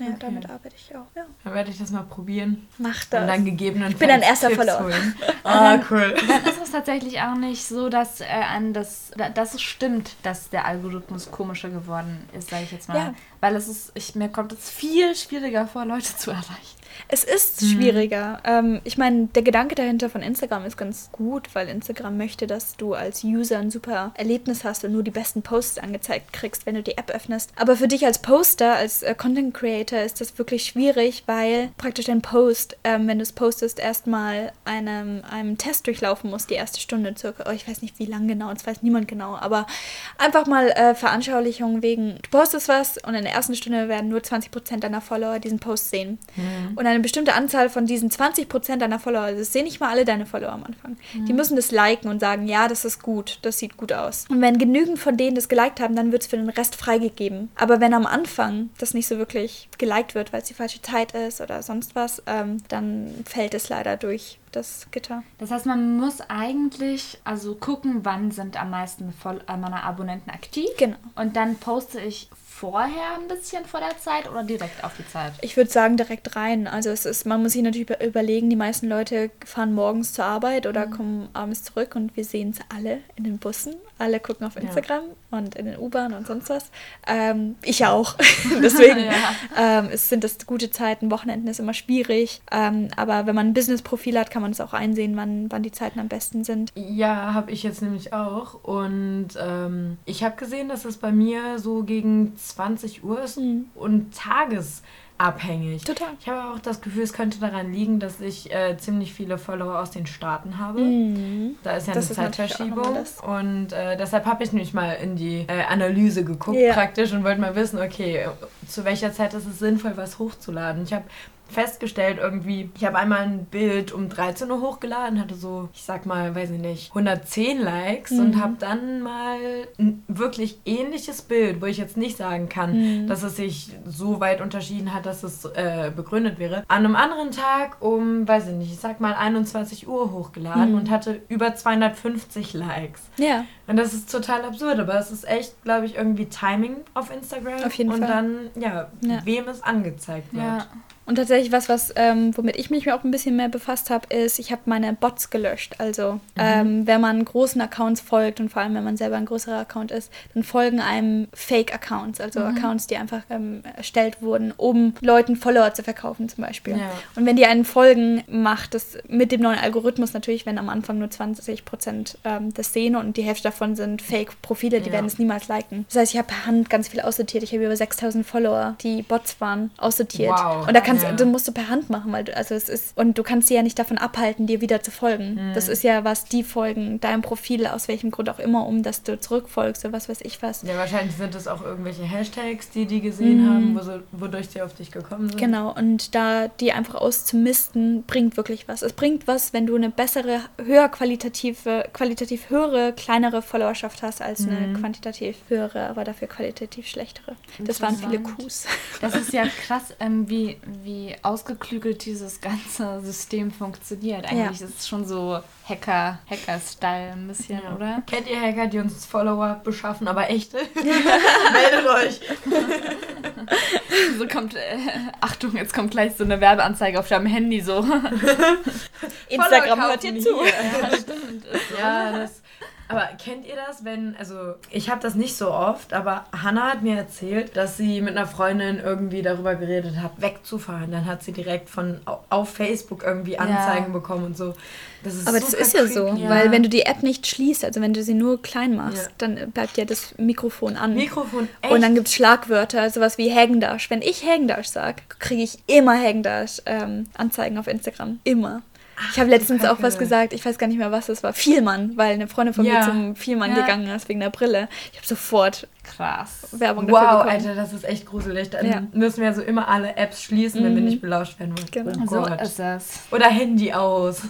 [SPEAKER 3] ja, okay. damit arbeite ich auch. Ja.
[SPEAKER 2] Dann werde ich das mal probieren.
[SPEAKER 1] Mach das.
[SPEAKER 2] Und dann gegebenenfalls.
[SPEAKER 3] Ich bin ein erster Follower.
[SPEAKER 1] ah, cool. Dann ist es tatsächlich auch nicht so, dass äh, an das, dass es stimmt, dass der Algorithmus komischer geworden ist, sage ich jetzt mal. Ja. Weil es ist, ich, mir kommt es viel schwieriger vor, Leute zu erreichen.
[SPEAKER 3] Es ist mhm. schwieriger. Ähm, ich meine, der Gedanke dahinter von Instagram ist ganz gut, weil Instagram möchte, dass du als User ein super Erlebnis hast und nur die besten Posts angezeigt kriegst, wenn du die App öffnest. Aber für dich als Poster, als äh, Content Creator ist das wirklich schwierig, weil praktisch dein Post, ähm, wenn du es postest, erstmal einem, einem Test durchlaufen muss, die erste Stunde circa. Oh, ich weiß nicht, wie lang genau, das weiß niemand genau, aber einfach mal äh, Veranschaulichung wegen, du postest was und in der ersten Stunde werden nur 20% deiner Follower diesen Post sehen. Mhm. Und eine bestimmte Anzahl von diesen 20% deiner Follower, also das sehen nicht mal alle deine Follower am Anfang, mhm. die müssen das liken und sagen, ja, das ist gut, das sieht gut aus. Und wenn genügend von denen das geliked haben, dann wird es für den Rest freigegeben. Aber wenn am Anfang das nicht so wirklich geliked wird, weil es die falsche Zeit ist oder sonst was, ähm, dann fällt es leider durch das Gitter.
[SPEAKER 1] Das heißt, man muss eigentlich also gucken, wann sind am meisten äh, meiner Abonnenten aktiv. Genau. Und dann poste ich vorher ein bisschen vor der Zeit oder direkt auf die Zeit?
[SPEAKER 3] Ich würde sagen direkt rein. Also es ist, man muss sich natürlich überlegen, die meisten Leute fahren morgens zur Arbeit oder mhm. kommen abends zurück und wir sehen es alle in den Bussen. Alle gucken auf Instagram ja. und in den U-Bahn und sonst was. Ähm, ich auch. Deswegen ja. ähm, es sind das gute Zeiten. Wochenenden ist immer schwierig. Ähm, aber wenn man ein Business-Profil hat, kann man es auch einsehen, wann, wann die Zeiten am besten sind.
[SPEAKER 2] Ja, habe ich jetzt nämlich auch. Und ähm, ich habe gesehen, dass es bei mir so gegen 20 Uhr ist mhm. und tagesabhängig. Total. Ich habe auch das Gefühl, es könnte daran liegen, dass ich äh, ziemlich viele Follower aus den Staaten habe. Mhm. Da ist ja das eine Zeitverschiebung. Und äh, deshalb habe ich nämlich mal in die äh, Analyse geguckt ja. praktisch und wollte mal wissen, okay, zu welcher Zeit ist es sinnvoll, was hochzuladen. Ich habe festgestellt irgendwie, ich habe einmal ein Bild um 13 Uhr hochgeladen, hatte so, ich sag mal, weiß ich nicht, 110 Likes mhm. und habe dann mal ein wirklich ähnliches Bild, wo ich jetzt nicht sagen kann, mhm. dass es sich so weit unterschieden hat, dass es äh, begründet wäre, an einem anderen Tag um, weiß ich nicht, ich sag mal 21 Uhr hochgeladen mhm. und hatte über 250 Likes. Ja. Und das ist total absurd, aber es ist echt, glaube ich, irgendwie Timing auf Instagram. Auf jeden und Fall. Und dann, ja, ja, wem es angezeigt wird. Ja.
[SPEAKER 3] Und tatsächlich was, was ähm, womit ich mich auch ein bisschen mehr befasst habe, ist, ich habe meine Bots gelöscht. Also mhm. ähm, wenn man großen Accounts folgt und vor allem wenn man selber ein größerer Account ist, dann folgen einem Fake-Accounts, also mhm. Accounts, die einfach ähm, erstellt wurden, um Leuten Follower zu verkaufen zum Beispiel. Ja. Und wenn die einen folgen, macht das mit dem neuen Algorithmus natürlich, wenn am Anfang nur 20 Prozent ähm, das sehen und die Hälfte davon sind Fake-Profile, die ja. werden es niemals liken. Das heißt, ich habe per Hand ganz viel aussortiert. Ich habe über 6000 Follower, die Bots waren, aussortiert. Wow. Und da kann kannst, ja. du musst du per Hand machen, weil du, also es ist, und du kannst sie ja nicht davon abhalten, dir wieder zu folgen. Mhm. Das ist ja, was die folgen, deinem Profil, aus welchem Grund auch immer, um dass du zurückfolgst oder was weiß ich was.
[SPEAKER 2] Ja, wahrscheinlich sind es auch irgendwelche Hashtags, die die gesehen mhm. haben, wo so, wodurch sie auf dich gekommen sind.
[SPEAKER 3] Genau, und da die einfach auszumisten, bringt wirklich was. Es bringt was, wenn du eine bessere, höher qualitative, qualitativ höhere, kleinere Followerschaft hast, als mhm. eine quantitativ höhere, aber dafür qualitativ schlechtere. Das waren viele Qs.
[SPEAKER 1] Das ist ja krass, ähm, wie, wie ausgeklügelt dieses ganze System funktioniert. Eigentlich ja. ist es schon so Hacker, Hacker-Style ein bisschen, ja. oder?
[SPEAKER 2] Kennt ihr Hacker, die uns Follower beschaffen, aber echte? Meldet euch!
[SPEAKER 1] so kommt, äh, Achtung, jetzt kommt gleich so eine Werbeanzeige auf deinem Handy so. Instagram hört dir zu. Ja,
[SPEAKER 2] stimmt. Ja, das Aber kennt ihr das, wenn, also ich habe das nicht so oft, aber Hannah hat mir erzählt, dass sie mit einer Freundin irgendwie darüber geredet hat, wegzufahren. Dann hat sie direkt von auf Facebook irgendwie Anzeigen ja. bekommen und so.
[SPEAKER 3] Das aber das ist ja creepy. so, ja. weil wenn du die App nicht schließt, also wenn du sie nur klein machst, ja. dann bleibt ja das Mikrofon an. Mikrofon, echt? Und dann gibt es Schlagwörter, sowas wie Hagendash. Wenn ich Hagendash sage, kriege ich immer Hagendash ähm, Anzeigen auf Instagram. Immer. Ich habe letztens auch was gesagt, ich weiß gar nicht mehr, was das war. Vielmann, weil eine Freundin von ja. mir zum Vielmann ja. gegangen ist wegen der Brille. Ich habe sofort Krass.
[SPEAKER 2] Werbung wow, dafür bekommen. Alter, das ist echt gruselig. Dann ja. müssen wir so immer alle Apps schließen, mhm. wenn wir mhm. nicht belauscht werden wollen. Genau. Oh so ist das. Oder Handy aus.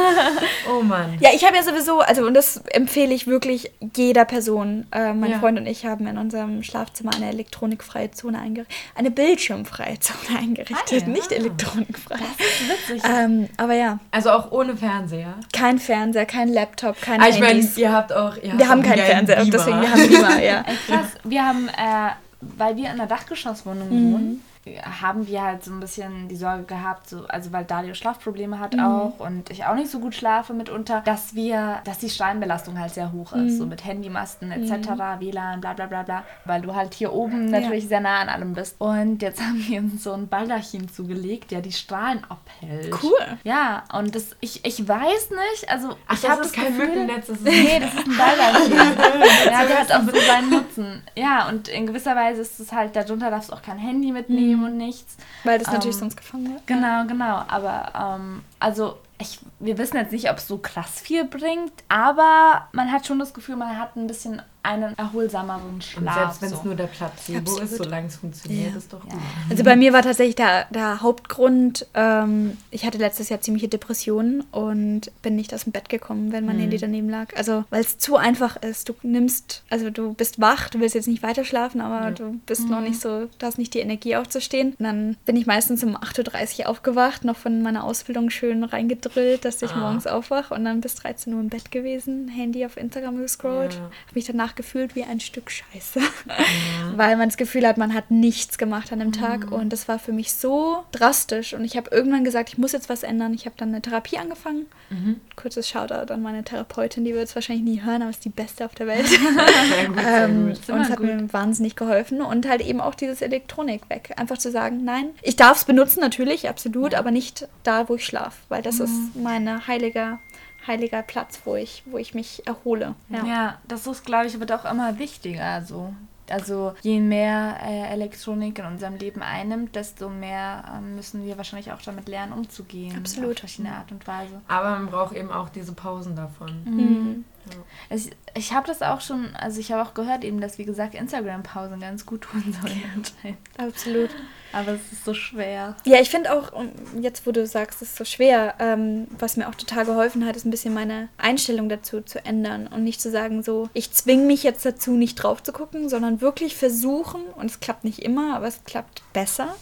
[SPEAKER 3] oh Mann. Ja, ich habe ja sowieso, also und das empfehle ich wirklich jeder Person. Äh, mein ja. Freund und ich haben in unserem Schlafzimmer eine elektronikfreie Zone eingerichtet. Eine bildschirmfreie Zone eingerichtet, ah, nicht elektronikfrei. Das ist witzig. Ähm, aber ja.
[SPEAKER 2] Also auch ohne Fernseher?
[SPEAKER 3] Kein Fernseher, kein Laptop, kein ah, ich
[SPEAKER 2] Handys. meine, ihr habt auch...
[SPEAKER 3] Ihr wir haben keinen Fernseher, deswegen wir haben
[SPEAKER 1] Beamer, ja. Krass. Wir haben, äh, weil wir in einer Dachgeschosswohnung mhm. wohnen, haben wir halt so ein bisschen die Sorge gehabt, so, also weil Dario Schlafprobleme hat mhm. auch und ich auch nicht so gut schlafe mitunter, dass wir, dass die Strahlenbelastung halt sehr hoch ist, mhm. so mit Handymasten etc., mhm. WLAN, bla bla bla bla, weil du halt hier oben natürlich ja. sehr nah an allem bist. Und jetzt haben wir uns so ein Baldachin zugelegt, der die Strahlen abhält. Cool. Ja, und das, ich, ich weiß nicht, also Ach, ich habe das, das kein Gefühl, Mückennetz, das ist nee, das ist ein Baldachin. ja, der hat auch so seinen Nutzen. Ja, und in gewisser Weise ist es halt, darunter darfst du auch kein Handy mitnehmen Nehmen und nichts.
[SPEAKER 3] Weil das ähm, natürlich sonst gefangen wird.
[SPEAKER 1] Genau, genau. Aber ähm, also ich, wir wissen jetzt nicht, ob es so krass viel bringt, aber man hat schon das Gefühl, man hat ein bisschen einen erholsameren Schlaf. Und selbst wenn es so. nur der Placebo Absolut. ist, solange es funktioniert, ja. ist doch gut. Ja.
[SPEAKER 3] Also bei mir war tatsächlich der, der Hauptgrund, ähm, ich hatte letztes Jahr ziemliche Depressionen und bin nicht aus dem Bett gekommen, wenn mein mhm. Handy daneben lag. Also weil es zu einfach ist. Du nimmst, also du bist wach, du willst jetzt nicht weiter schlafen, aber ja. du bist mhm. noch nicht so, du hast nicht die Energie aufzustehen. Und dann bin ich meistens um 8.30 Uhr aufgewacht, noch von meiner Ausbildung schön reingedrillt, dass ich ah. morgens aufwache und dann bis 13 Uhr im Bett gewesen, Handy auf Instagram gescrollt, ja. habe mich danach danach gefühlt wie ein Stück Scheiße, ja. weil man das Gefühl hat, man hat nichts gemacht an dem Tag mhm. und das war für mich so drastisch und ich habe irgendwann gesagt, ich muss jetzt was ändern. Ich habe dann eine Therapie angefangen. Mhm. Kurzes Shoutout an meine Therapeutin, die wird es wahrscheinlich nie hören, aber ist die beste auf der Welt. sehr gut, sehr ähm, gut. und es hat gut. mir wahnsinnig geholfen und halt eben auch dieses Elektronik weg. Einfach zu sagen, nein, ich darf es benutzen natürlich, absolut, ja. aber nicht da, wo ich schlafe, weil das mhm. ist meine heilige heiliger Platz, wo ich, wo ich mich erhole.
[SPEAKER 1] Ja, ja das ist, glaube ich, wird auch immer wichtiger. So. Also je mehr äh, Elektronik in unserem Leben einnimmt, desto mehr äh, müssen wir wahrscheinlich auch damit lernen, umzugehen. Absolut. Auf verschiedene Art und Weise.
[SPEAKER 2] Aber man braucht eben auch diese Pausen davon.
[SPEAKER 1] Mhm. Ja. Ich, ich habe das auch schon, also ich habe auch gehört eben, dass wie gesagt Instagram-Pausen ganz gut tun sollen. Absolut. Aber es ist so schwer.
[SPEAKER 3] Ja, ich finde auch, jetzt wo du sagst, es ist so schwer, ähm, was mir auch total geholfen hat, ist ein bisschen meine Einstellung dazu zu ändern und nicht zu sagen, so, ich zwinge mich jetzt dazu, nicht drauf zu gucken, sondern wirklich versuchen, und es klappt nicht immer, aber es klappt besser,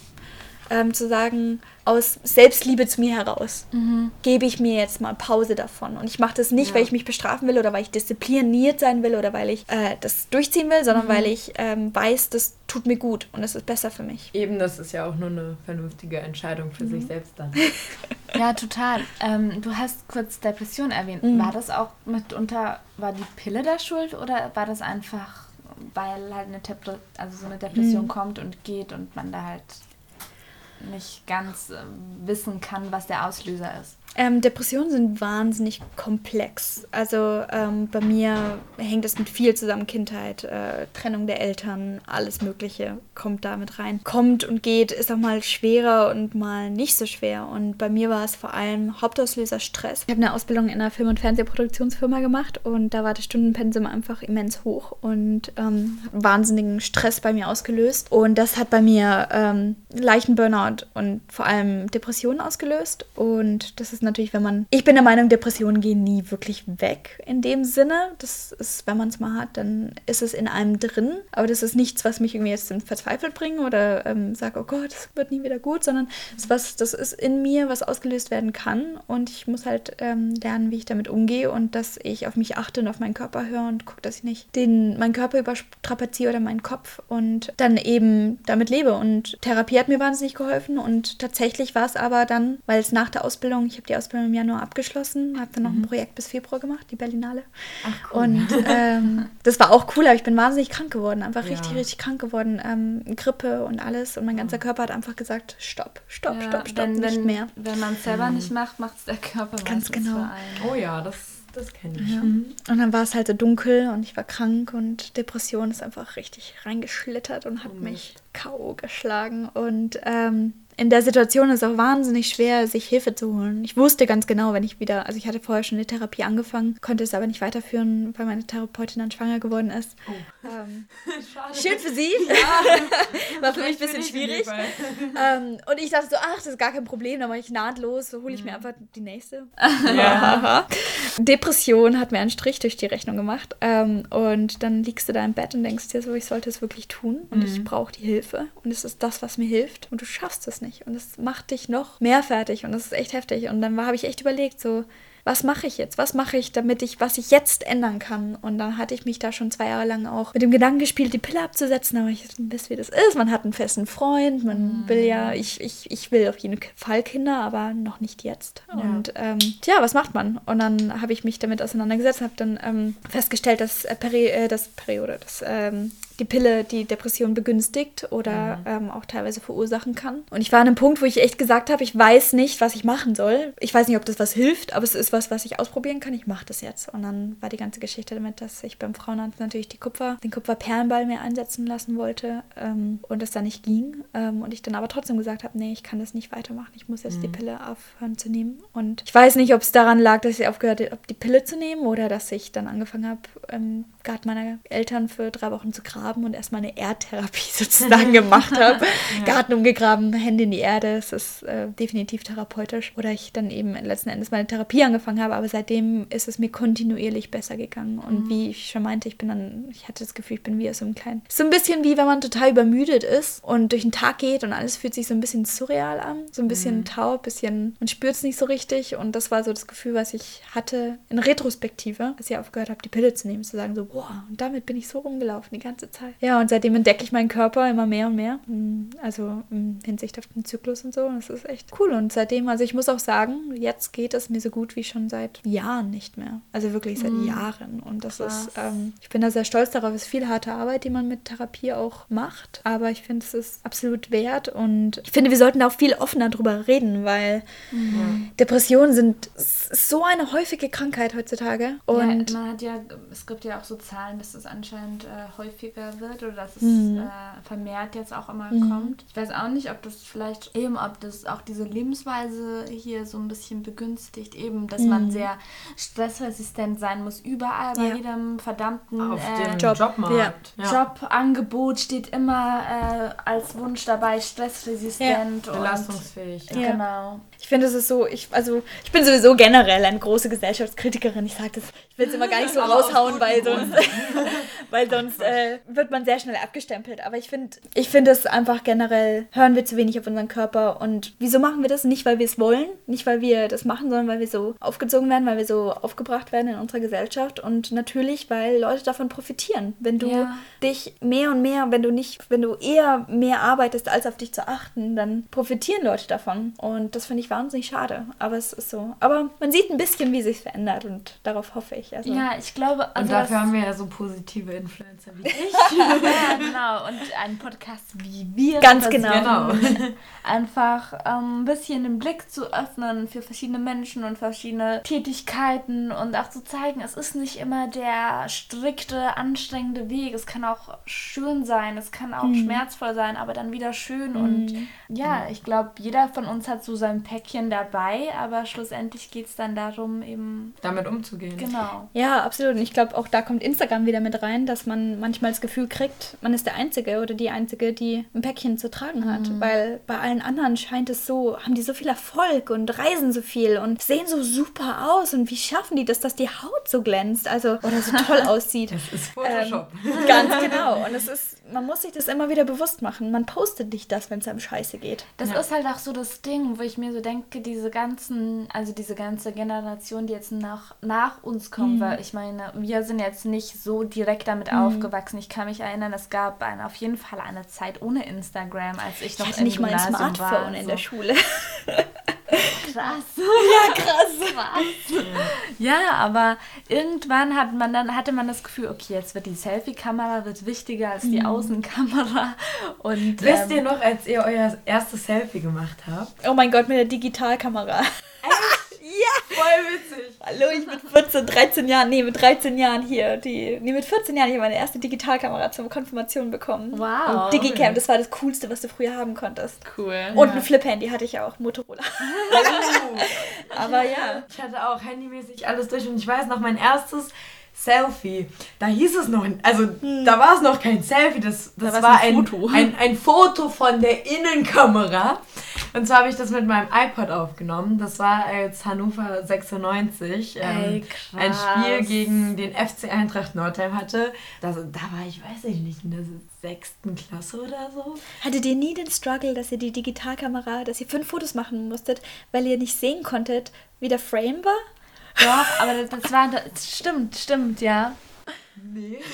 [SPEAKER 3] ähm, zu sagen, aus Selbstliebe zu mir heraus mhm. gebe ich mir jetzt mal Pause davon. Und ich mache das nicht, ja. weil ich mich bestrafen will oder weil ich diszipliniert sein will oder weil ich äh, das durchziehen will, sondern mhm. weil ich ähm, weiß, das tut mir gut und es ist besser für mich.
[SPEAKER 2] Eben, das ist ja auch nur eine vernünftige Entscheidung für mhm. sich selbst dann.
[SPEAKER 1] ja, total. Ähm, du hast kurz Depression erwähnt. Mhm. War das auch mitunter, war die Pille da schuld oder war das einfach, weil halt eine, Depre also so eine Depression mhm. kommt und geht und man da halt nicht ganz äh, wissen kann, was der Auslöser ist.
[SPEAKER 3] Ähm, Depressionen sind wahnsinnig komplex. Also ähm, bei mir hängt es mit viel zusammen. Kindheit, äh, Trennung der Eltern, alles Mögliche kommt da mit rein. Kommt und geht, ist auch mal schwerer und mal nicht so schwer. Und bei mir war es vor allem Hauptauslöser Stress. Ich habe eine Ausbildung in einer Film- und Fernsehproduktionsfirma gemacht und da war das Stundenpensum einfach immens hoch und ähm, wahnsinnigen Stress bei mir ausgelöst. Und das hat bei mir ähm, leichten Burnout und vor allem Depressionen ausgelöst. Und das ist natürlich, wenn man. Ich bin der Meinung, Depressionen gehen nie wirklich weg in dem Sinne. Das ist, wenn man es mal hat, dann ist es in einem drin. Aber das ist nichts, was mich irgendwie jetzt verzweifelt bringt oder ähm, sage, oh Gott, das wird nie wieder gut, sondern das, was, das ist in mir, was ausgelöst werden kann. Und ich muss halt ähm, lernen, wie ich damit umgehe und dass ich auf mich achte und auf meinen Körper höre und gucke, dass ich nicht den, meinen Körper überstrapaziere oder meinen Kopf und dann eben damit lebe. Und Therapie hat mir wahnsinnig geholfen und tatsächlich war es aber dann, weil es nach der Ausbildung, ich habe die Ausbildung im Januar abgeschlossen, habe dann noch ein mhm. Projekt bis Februar gemacht, die Berlinale. Ach, cool. Und ähm, das war auch cool, aber ich bin wahnsinnig krank geworden, einfach ja. richtig, richtig krank geworden. Ähm, Grippe und alles und mein ganzer Körper hat einfach gesagt, stopp, stopp, ja, stopp, stopp,
[SPEAKER 1] wenn, nicht wenn, mehr. Wenn man es selber mhm. nicht macht, macht es der Körper
[SPEAKER 3] Ganz genau.
[SPEAKER 2] Oh ja, das das kenne ich.
[SPEAKER 3] Ja. Mhm. Und dann war es halt so dunkel und ich war krank und Depression ist einfach richtig reingeschlittert und hat oh mich K.O. geschlagen. Und ähm, in der Situation ist es auch wahnsinnig schwer, sich Hilfe zu holen. Ich wusste ganz genau, wenn ich wieder, also ich hatte vorher schon eine Therapie angefangen, konnte es aber nicht weiterführen, weil meine Therapeutin dann schwanger geworden ist. Oh. Ähm, schön für sie. Ja. War für mich ein bisschen schwierig. Ähm, und ich dachte so, ach, das ist gar kein Problem, dann mache ich nahtlos, so hole ich mir mhm. einfach die nächste. Ja. Depression hat mir einen Strich durch die Rechnung gemacht. Ähm, und dann liegst du da im Bett und denkst dir so, ich sollte es wirklich tun und mhm. ich brauche die Hilfe. Und es ist das, was mir hilft. Und du schaffst es nicht nicht. Und es macht dich noch mehr fertig und das ist echt heftig. Und dann habe ich echt überlegt, so, was mache ich jetzt? Was mache ich, damit ich, was ich jetzt ändern kann? Und dann hatte ich mich da schon zwei Jahre lang auch mit dem Gedanken gespielt, die Pille abzusetzen, aber ich wisst, wie das ist. Man hat einen festen Freund, man mhm. will ja, ich, ich, ich will auf jeden Fall Kinder, aber noch nicht jetzt. Ja. Und ähm, tja, was macht man? Und dann habe ich mich damit auseinandergesetzt, habe dann ähm, festgestellt, dass äh, Peri äh, das Periode, das ähm, die Pille die Depression begünstigt oder mhm. ähm, auch teilweise verursachen kann. Und ich war an einem Punkt, wo ich echt gesagt habe, ich weiß nicht, was ich machen soll. Ich weiß nicht, ob das was hilft, aber es ist was, was ich ausprobieren kann. Ich mache das jetzt. Und dann war die ganze Geschichte damit, dass ich beim Frauenarzt natürlich die Kupfer, den Kupferperlenball mir einsetzen lassen wollte ähm, und das dann nicht ging. Ähm, und ich dann aber trotzdem gesagt habe, nee, ich kann das nicht weitermachen. Ich muss jetzt mhm. die Pille aufhören zu nehmen. Und ich weiß nicht, ob es daran lag, dass ich aufgehört habe, die Pille zu nehmen oder dass ich dann angefangen habe, im Garten meiner Eltern für drei Wochen zu graben graben und erstmal eine Erdtherapie sozusagen gemacht habe. ja. Garten umgegraben, Hände in die Erde, es ist äh, definitiv therapeutisch. Oder ich dann eben letzten Endes meine Therapie angefangen habe, aber seitdem ist es mir kontinuierlich besser gegangen. Und mhm. wie ich schon meinte, ich bin dann, ich hatte das Gefühl, ich bin wie aus so einem kleinen, so ein bisschen wie wenn man total übermüdet ist und durch den Tag geht und alles fühlt sich so ein bisschen surreal an, so ein bisschen mhm. taub, bisschen, man spürt es nicht so richtig. Und das war so das Gefühl, was ich hatte in Retrospektive, als ich aufgehört habe, die Pille zu nehmen, zu sagen so, boah, und damit bin ich so rumgelaufen die ganze Zeit. Zeit. Ja, und seitdem entdecke ich meinen Körper immer mehr und mehr. Mm, also in Hinsicht auf den Zyklus und so. Und das ist echt cool. Und seitdem, also ich muss auch sagen, jetzt geht es mir so gut wie schon seit Jahren nicht mehr. Also wirklich seit mhm. Jahren. Und das Krass. ist, ähm, ich bin da sehr stolz darauf. Es ist viel harte Arbeit, die man mit Therapie auch macht. Aber ich finde, es ist absolut wert. Und ich finde, wir sollten da auch viel offener drüber reden, weil mhm. Depressionen sind so eine häufige Krankheit heutzutage.
[SPEAKER 1] Und ja, man hat ja, es gibt ja auch so Zahlen, dass es anscheinend äh, häufiger wird oder dass es mhm. äh, vermehrt jetzt auch immer mhm. kommt. Ich weiß auch nicht, ob das vielleicht eben, ob das auch diese Lebensweise hier so ein bisschen begünstigt, eben, dass mhm. man sehr stressresistent sein muss, überall bei ja. jedem verdammten äh, Job. Jobmarkt. Ja. Jobangebot steht immer äh, als Wunsch dabei, stressresistent
[SPEAKER 2] ja. und belastungsfähig.
[SPEAKER 3] Ja. Genau. Ich finde, es ist so, ich, also, ich bin sowieso generell eine große Gesellschaftskritikerin. Ich sage das, ich will es immer gar nicht so raushauen, weil sonst, weil sonst äh, wird man sehr schnell abgestempelt. Aber ich finde, ich finde es einfach generell, hören wir zu wenig auf unseren Körper. Und wieso machen wir das? Nicht, weil wir es wollen, nicht, weil wir das machen, sondern weil wir so aufgezogen werden, weil wir so aufgebracht werden in unserer Gesellschaft. Und natürlich, weil Leute davon profitieren. Wenn du ja. dich mehr und mehr, wenn du nicht, wenn du eher mehr arbeitest, als auf dich zu achten, dann profitieren Leute davon. Und das finde ich wahnsinnig schade. Aber es ist so. Aber man sieht ein bisschen, wie sich verändert und darauf hoffe ich.
[SPEAKER 1] Also. Ja, ich glaube.
[SPEAKER 2] Also und dafür haben wir ja so positive Influencer wie ich.
[SPEAKER 1] Ja, genau. Und einen Podcast wie wir.
[SPEAKER 3] Ganz genau. genau.
[SPEAKER 1] Einfach ähm, ein bisschen den Blick zu öffnen für verschiedene Menschen und verschiedene Tätigkeiten und auch zu zeigen, es ist nicht immer der strikte, anstrengende Weg. Es kann auch schön sein, es kann auch mhm. schmerzvoll sein, aber dann wieder schön. Mhm. Und ja, ich glaube, jeder von uns hat so sein Päckchen dabei, aber schlussendlich geht es dann darum, eben
[SPEAKER 2] damit umzugehen.
[SPEAKER 1] Genau.
[SPEAKER 3] Ja, absolut. Und ich glaube, auch da kommt Instagram wieder mit rein, dass man manchmal das Gefühl kriegt, man ist der Einzige oder die Einzige, die ein Päckchen zu tragen hat. Mhm. Weil bei allen anderen scheint es so, haben die so viel Erfolg und reisen so viel und sehen so super aus. Und wie schaffen die das, dass die Haut so glänzt? Also, oder so toll aussieht.
[SPEAKER 2] Das ist Photoshop.
[SPEAKER 3] Ähm, ganz genau. Und es ist man muss sich das immer wieder bewusst machen. Man postet nicht das, wenn es einem scheiße geht.
[SPEAKER 1] Das ja. ist halt auch so das Ding, wo ich mir so denke, diese ganzen, also diese ganze Generation, die jetzt nach, nach uns kommt, mhm. weil ich meine, wir sind jetzt nicht so direkt damit mhm. aufgewachsen. Ich kann mich erinnern, es gab eine, auf jeden Fall eine Zeit ohne Instagram, als ich noch ich hatte
[SPEAKER 3] nicht mal ein Smartphone war, in so. der Schule.
[SPEAKER 1] krass.
[SPEAKER 3] Ja, krass.
[SPEAKER 1] krass. Ja, aber irgendwann hat man dann, hatte man das Gefühl, okay, jetzt wird die Selfie-Kamera wird wichtiger als die Außenkamera. Und,
[SPEAKER 2] Wisst
[SPEAKER 1] ähm,
[SPEAKER 2] ihr noch, als ihr euer erstes Selfie gemacht habt?
[SPEAKER 3] Oh mein Gott, mit der Digitalkamera. Ja!
[SPEAKER 2] Voll witzig.
[SPEAKER 3] Hallo, ich mit 14, 13 Jahren, nee, mit 13 Jahren hier, die, nee, mit 14 Jahren hier meine erste Digitalkamera zur Konfirmation bekommen.
[SPEAKER 1] Wow.
[SPEAKER 3] Und Digicam, das war das Coolste, was du früher haben konntest.
[SPEAKER 1] Cool.
[SPEAKER 3] Und ein Flip-Handy hatte ich auch, Motorola.
[SPEAKER 2] Oh.
[SPEAKER 3] Aber ja.
[SPEAKER 2] Ich hatte auch handymäßig alles durch und ich weiß noch, mein erstes Selfie, da hieß es noch, also da war es noch kein Selfie, das, das
[SPEAKER 1] war's
[SPEAKER 2] war
[SPEAKER 1] ein
[SPEAKER 2] ein,
[SPEAKER 1] Foto.
[SPEAKER 2] ein, ein Foto von der Innenkamera. Und zwar habe ich das mit meinem iPod aufgenommen. Das war als Hannover 96 ähm,
[SPEAKER 1] Ey,
[SPEAKER 2] ein
[SPEAKER 1] krass.
[SPEAKER 2] Spiel gegen den FC Eintracht Nordheim hatte. Das, da war ich, weiß ich nicht, in der sechsten Klasse oder so.
[SPEAKER 3] Hattet ihr nie den Struggle, dass ihr die Digitalkamera, dass ihr fünf Fotos machen musstet, weil ihr nicht sehen konntet, wie der Frame war?
[SPEAKER 1] Doch, aber das, war, das stimmt, stimmt, ja.
[SPEAKER 2] Nee.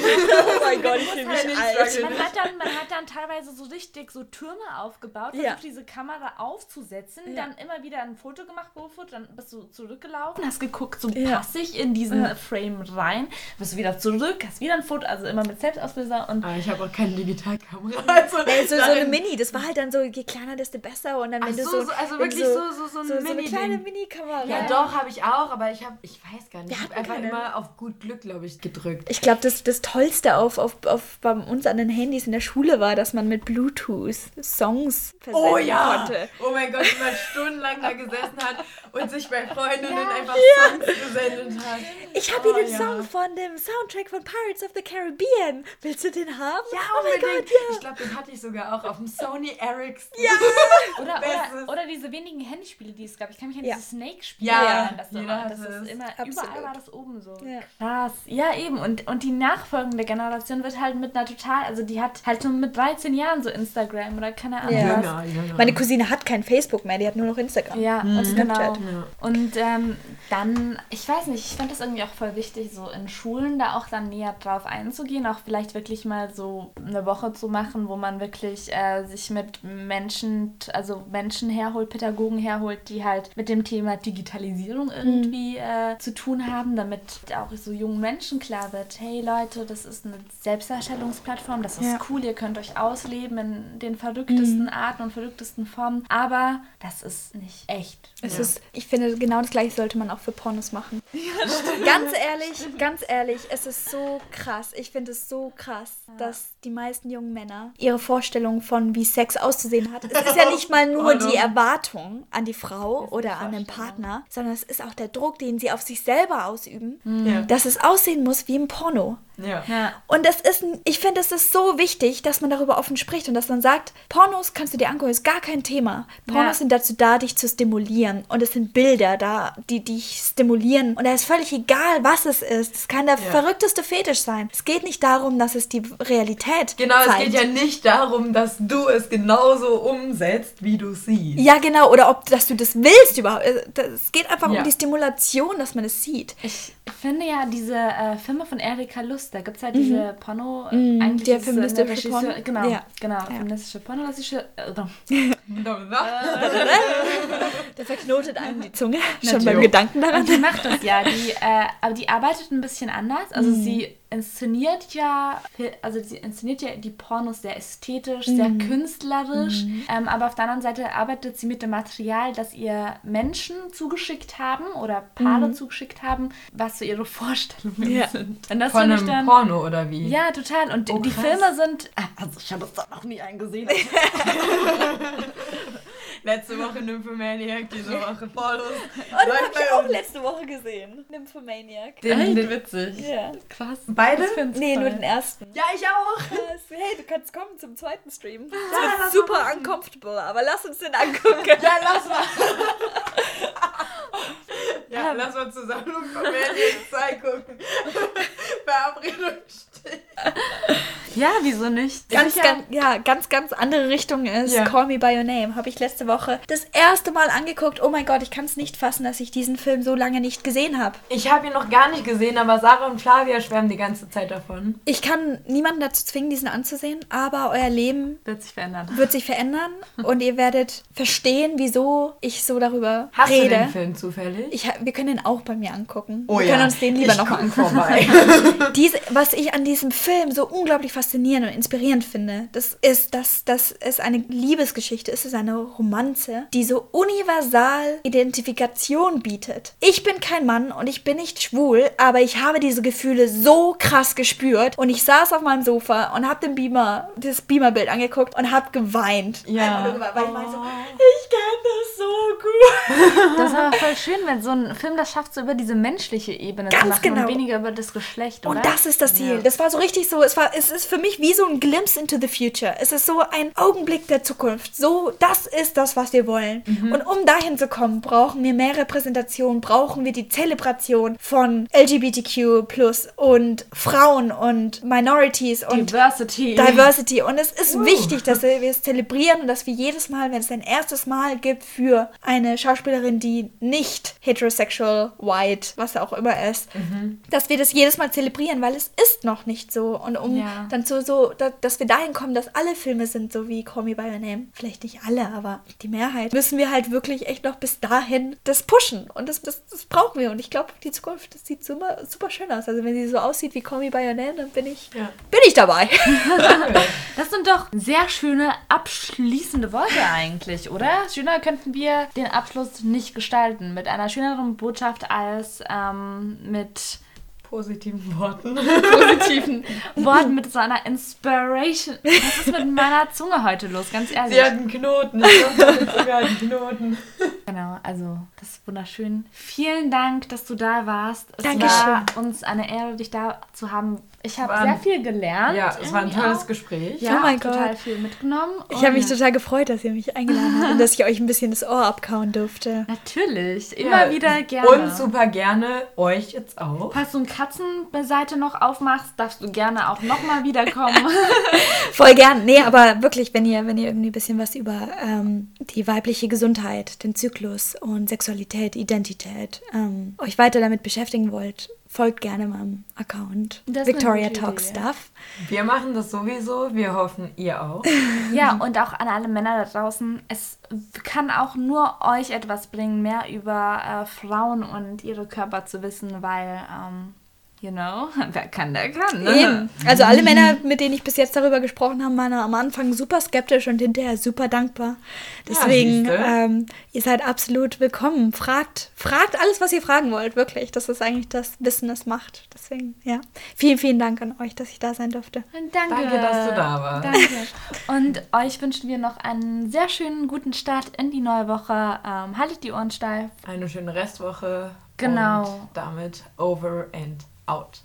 [SPEAKER 3] Oh mein Gott, ich fühle
[SPEAKER 2] mich alt.
[SPEAKER 1] Man hat, dann, man hat dann teilweise so richtig so Türme aufgebaut,
[SPEAKER 3] Ja.
[SPEAKER 1] versucht diese Kamera aufzusetzen,
[SPEAKER 3] Ja.
[SPEAKER 1] dann immer wieder ein Foto gemacht, GoFoto, dann bist du zurückgelaufen, hast geguckt, so
[SPEAKER 3] Ja.
[SPEAKER 1] passe ich in diesen
[SPEAKER 3] Ja.
[SPEAKER 1] Frame rein, bist du wieder zurück, hast wieder ein Foto, also immer mit Selbstauslöser und
[SPEAKER 2] Aber ich habe auch keine Digitalkamera. Also
[SPEAKER 3] Nee, so, so eine Mini, das war halt dann so, je kleiner, desto besser. Und dann,
[SPEAKER 2] Ach
[SPEAKER 3] wenn du
[SPEAKER 2] so,
[SPEAKER 3] so.
[SPEAKER 2] so, also wirklich so, so, so ein
[SPEAKER 3] so, so eine kleine Mini-Kamera.
[SPEAKER 2] Ja, doch, habe ich auch, aber ich habe, ich weiß gar nicht, ich habe einfach
[SPEAKER 3] keine.
[SPEAKER 2] immer auf gut Glück, glaube ich, gedrückt.
[SPEAKER 3] Ich glaube, das, das Tollste auf, auf, auf bei uns an den Handys in der Schule war, dass man mit Bluetooth Songs versenden konnte.
[SPEAKER 2] Oh mein Gott, wie man stundenlang da gesessen hat und sich bei Freundinnen
[SPEAKER 1] Ja.
[SPEAKER 2] einfach Songs gesendet hat.
[SPEAKER 3] Ich habe hier
[SPEAKER 2] Oh,
[SPEAKER 3] den
[SPEAKER 2] ja.
[SPEAKER 3] Song von dem Soundtrack von Pirates of the Caribbean. Willst du den haben?
[SPEAKER 2] Ja,
[SPEAKER 3] oh mein
[SPEAKER 2] unbedingt.
[SPEAKER 3] Gott, ja.
[SPEAKER 2] Ich glaube, den hatte ich sogar auch auf dem Sony Ericsson.
[SPEAKER 3] Ja.
[SPEAKER 1] oder, oder, oder diese wenigen Handyspiele, die es gab. Ich kann mich an
[SPEAKER 3] Ja.
[SPEAKER 1] diese Snake-Spiele
[SPEAKER 2] Ja,
[SPEAKER 1] erinnern. Das, so, das ist
[SPEAKER 2] es.
[SPEAKER 1] immer,
[SPEAKER 3] Absolut.
[SPEAKER 1] überall war das oben so.
[SPEAKER 3] Ja.
[SPEAKER 1] Krass. Ja, eben. Und, und die nachfolgende Generation wird halt mit einer total, also die hat halt schon mit 13 Jahren so Instagram oder keine Ahnung
[SPEAKER 3] Ja.
[SPEAKER 1] was.
[SPEAKER 2] Jünger, jünger.
[SPEAKER 3] Meine Cousine hat kein Facebook mehr, die hat nur noch Instagram.
[SPEAKER 1] Ja,
[SPEAKER 3] Und
[SPEAKER 1] und
[SPEAKER 3] Snapchat.
[SPEAKER 1] genau.
[SPEAKER 2] Ja.
[SPEAKER 1] Und ähm, dann, ich weiß nicht, ich fand das irgendwie auch voll wichtig, so in Schulen da auch dann näher drauf einzugehen, auch vielleicht wirklich mal so eine Woche zu machen, wo man wirklich äh, sich mit Menschen, also Menschen herholt, Pädagogen herholt, die halt mit dem Thema Digitalisierung irgendwie äh, zu tun haben, damit auch so jungen Menschen klar wird, hey Leute, das ist eine Selbstdarstellungsplattform, das ist
[SPEAKER 3] Ja.
[SPEAKER 1] cool, ihr könnt euch ausleben in den verrücktesten Arten und verrücktesten Formen, aber das ist nicht echt.
[SPEAKER 3] Es
[SPEAKER 2] Ja.
[SPEAKER 3] ist, ich finde, genau das gleiche sollte man auch für Pornos machen. ganz ehrlich, ganz ehrlich, es ist so krass. Ich finde es so krass, dass die meisten jungen Männer ihre Vorstellung von, wie Sex auszusehen hat, es ist ja nicht mal nur
[SPEAKER 2] Oh no.
[SPEAKER 3] die Erwartung an die Frau oder an den. Partner, sondern es ist auch der Druck, den sie auf sich selber ausüben,
[SPEAKER 2] Ja.
[SPEAKER 3] dass es aussehen muss wie im Porno.
[SPEAKER 2] Ja.
[SPEAKER 1] Ja.
[SPEAKER 3] Und das ist, ein- ich finde, es ist so wichtig, dass man darüber offen spricht und dass man sagt, Pornos kannst du dir angucken, ist gar kein Thema. Pornos
[SPEAKER 1] Ja.
[SPEAKER 3] sind dazu da, dich zu stimulieren. Und es sind Bilder da, die dich stimulieren. Und da ist völlig egal, was es ist. Es kann der verrückteste Fetisch sein. Es geht nicht darum, dass es die Realität
[SPEAKER 2] Genau, es
[SPEAKER 3] zeigt.
[SPEAKER 2] geht ja nicht darum, dass du es genauso umsetzt, wie du siehst.
[SPEAKER 3] Ja, genau. Oder ob, dass du das willst überhaupt. Es geht einfach
[SPEAKER 2] Ja.
[SPEAKER 3] um die Stimulation, dass man es sieht.
[SPEAKER 1] Ich finde ja diese äh, Filme von Erika Lust, da gibt es halt diese Porno, äh,
[SPEAKER 3] Mhm,
[SPEAKER 1] eigentlich
[SPEAKER 3] der
[SPEAKER 1] ist es, äh,
[SPEAKER 3] feministische
[SPEAKER 1] eine
[SPEAKER 3] Porno.
[SPEAKER 1] Genau,
[SPEAKER 3] Ja.
[SPEAKER 1] genau, feministische Porno, das ist äh,
[SPEAKER 3] Da verknotet einem die Zunge schon beim Gedanken daran.
[SPEAKER 1] Und die macht das ja, die, äh, aber die arbeitet ein bisschen anders. Also
[SPEAKER 3] Mhm.
[SPEAKER 1] sie inszeniert ja, also sie inszeniert ja die Pornos sehr ästhetisch,
[SPEAKER 3] Mhm.
[SPEAKER 1] sehr künstlerisch. Ähm, aber auf der anderen Seite arbeitet sie mit dem Material, das ihr Menschen zugeschickt haben oder Paare zugeschickt haben, was so ihre Vorstellungen
[SPEAKER 3] Mhm. Ja.
[SPEAKER 1] sind. Und das
[SPEAKER 2] Von einem
[SPEAKER 1] dann.
[SPEAKER 2] Porno oder wie?
[SPEAKER 1] Ja, total. Und
[SPEAKER 2] Oh,
[SPEAKER 1] die
[SPEAKER 2] krass.
[SPEAKER 1] Filme sind. Also ich habe das da noch nie eingesehen.
[SPEAKER 2] Letzte Woche Nymphomaniac, diese Woche.
[SPEAKER 3] Und das
[SPEAKER 2] Läuft
[SPEAKER 3] habe ich auch letzte Woche gesehen. Nymphomaniac.
[SPEAKER 2] Den, den,
[SPEAKER 1] witzig.
[SPEAKER 3] Ja.
[SPEAKER 1] Krass.
[SPEAKER 2] Beide?
[SPEAKER 3] Nee,
[SPEAKER 1] toll.
[SPEAKER 3] nur den ersten.
[SPEAKER 2] Ja, ich auch.
[SPEAKER 3] Krass. Hey, du kannst kommen zum zweiten Stream. Das
[SPEAKER 2] lass
[SPEAKER 3] wird super uncomfortable, aber lass uns den angucken.
[SPEAKER 2] Ja, lass mal. ja, lass mal zusammen Nymphomaniac 2 gucken. Verabredung steht.
[SPEAKER 1] Ja, wieso nicht?
[SPEAKER 3] Ganz, ganz, ja, ganz, ganz andere Richtung ist
[SPEAKER 2] Ja.
[SPEAKER 3] Call Me By Your Name. Habe ich letzte Woche das erste Mal angeguckt. Oh mein Gott, ich kann es nicht fassen, dass ich diesen Film so lange nicht gesehen habe.
[SPEAKER 2] Ich habe ihn noch gar nicht gesehen, aber Sarah und Flavia schwärmen die ganze Zeit davon.
[SPEAKER 3] Ich kann niemanden dazu zwingen, diesen anzusehen, aber euer Leben
[SPEAKER 1] Wird sich verändern.
[SPEAKER 3] wird sich verändern und ihr werdet verstehen, wieso ich so darüber
[SPEAKER 2] Hast du
[SPEAKER 3] rede.
[SPEAKER 2] den Film zufällig?
[SPEAKER 3] Ich, wir können den auch bei mir angucken.
[SPEAKER 2] Oh
[SPEAKER 3] wir
[SPEAKER 2] ja.
[SPEAKER 3] können uns den lieber
[SPEAKER 2] Ich
[SPEAKER 3] nochmal angucken.
[SPEAKER 2] vorbei.
[SPEAKER 3] Diese, was ich an diesem Film so unglaublich faszinierend und inspirierend finde, das ist, dass, dass es eine Liebesgeschichte ist, es ist eine Romanze, die so universal Identifikation bietet. Ich bin kein Mann und ich bin nicht schwul, aber ich habe diese Gefühle so krass gespürt und ich saß auf meinem Sofa und habe den Beamer, das Beamerbild angeguckt und habe geweint.
[SPEAKER 2] Ja.
[SPEAKER 3] Geweint, weil ich meinte so, ich kann das so gut.
[SPEAKER 1] Das aber voll schön, wenn so ein Film das schafft, so über diese menschliche Ebene zu
[SPEAKER 3] Ganz
[SPEAKER 1] machen
[SPEAKER 3] genau.
[SPEAKER 1] und weniger über das Geschlecht, oder?
[SPEAKER 3] Und das ist das Ziel.
[SPEAKER 2] Ja.
[SPEAKER 3] Das war so richtig so, es war, es ist für mich wie so ein Glimpse into the future. Es ist so ein Augenblick der Zukunft. So, das ist das, was wir wollen.
[SPEAKER 1] Mhm.
[SPEAKER 3] Und um dahin zu kommen, brauchen wir mehr Repräsentation, brauchen wir die Zelebration von LGBTQ und Frauen und Minorities und
[SPEAKER 1] Diversity.
[SPEAKER 3] Diversity. Und es ist wichtig, dass wir es zelebrieren und dass wir jedes Mal, wenn es ein erstes Mal gibt für eine Schauspielerin, die nicht heterosexual, white, was auch immer ist, dass wir das jedes Mal zelebrieren, weil es ist noch nicht so. Und um
[SPEAKER 1] Ja.
[SPEAKER 3] dann so, so da, dass wir dahin kommen, dass alle Filme sind so wie Call Me By Your Name. Vielleicht nicht alle, aber die Mehrheit. Müssen wir halt wirklich echt noch bis dahin das pushen. Und das, das, das brauchen wir. Und ich glaube, die Zukunft, das sieht super, super schön aus. Also wenn sie so aussieht wie Call Me By Your Name, dann bin ich,
[SPEAKER 2] Ja.
[SPEAKER 3] bin ich dabei.
[SPEAKER 1] Das sind doch sehr schöne abschließende Worte eigentlich, oder? Schöner könnten wir den Abschluss nicht gestalten. Mit einer schöneren Botschaft als ähm, mit
[SPEAKER 2] Positiven Worten.
[SPEAKER 1] positiven Worten, mit so einer Inspiration. Was ist mit meiner Zunge heute los? Ganz ehrlich.
[SPEAKER 2] Sie hat einen Knoten. Sie hat einen Knoten.
[SPEAKER 1] Genau, also das ist wunderschön. Vielen Dank, dass du da warst. Es
[SPEAKER 3] Dankeschön.
[SPEAKER 1] war uns eine Ehre, dich da zu haben. Ich habe sehr viel gelernt.
[SPEAKER 2] Ja, es war ein tolles
[SPEAKER 1] auch.
[SPEAKER 2] Gespräch.
[SPEAKER 1] Ja,
[SPEAKER 3] Oh mein
[SPEAKER 1] total
[SPEAKER 3] Gott.
[SPEAKER 1] viel mitgenommen.
[SPEAKER 3] Ich habe mich total gefreut, dass ihr mich eingeladen habt und dass ich euch ein bisschen das Ohr abkauen durfte.
[SPEAKER 1] Natürlich, immer
[SPEAKER 2] Ja,
[SPEAKER 1] wieder gerne.
[SPEAKER 2] Und super gerne euch jetzt auch.
[SPEAKER 1] Falls du eine Katzenseite noch aufmachst, darfst du gerne auch nochmal wiederkommen.
[SPEAKER 3] Voll gern. Nee, aber wirklich, wenn ihr, wenn ihr irgendwie ein bisschen was über ähm, die weibliche Gesundheit, den Zyklus und Sexualität, Identität ähm, euch weiter damit beschäftigen wollt, folgt gerne meinem Account.
[SPEAKER 1] Das
[SPEAKER 3] Victoria Talk
[SPEAKER 1] Idee.
[SPEAKER 3] Stuff.
[SPEAKER 2] Wir machen das sowieso. Wir hoffen, ihr auch.
[SPEAKER 1] ja, und auch an alle Männer da draußen. Es kann auch nur euch etwas bringen, mehr über äh, Frauen und ihre Körper zu wissen, weil, ähm, you know, wer kann, der kann. Ne?
[SPEAKER 3] Eben. Also alle Männer, mit denen ich bis jetzt darüber gesprochen habe, waren am Anfang super skeptisch und hinterher super dankbar. Deswegen,
[SPEAKER 2] siehste.
[SPEAKER 3] ähm, ihr seid absolut willkommen. Fragt, fragt alles, was ihr fragen wollt, wirklich. Das ist eigentlich das Wissen, das macht. Deswegen, ja. Vielen, vielen Dank an euch, dass ich da sein durfte.
[SPEAKER 1] Danke.
[SPEAKER 2] Danke, dass du da warst.
[SPEAKER 1] Danke. Und euch wünschen wir noch einen sehr schönen, guten Start in die neue Woche. Ähm, haltet die Ohren steif.
[SPEAKER 2] Eine schöne Restwoche.
[SPEAKER 1] Genau.
[SPEAKER 2] Und damit over and out.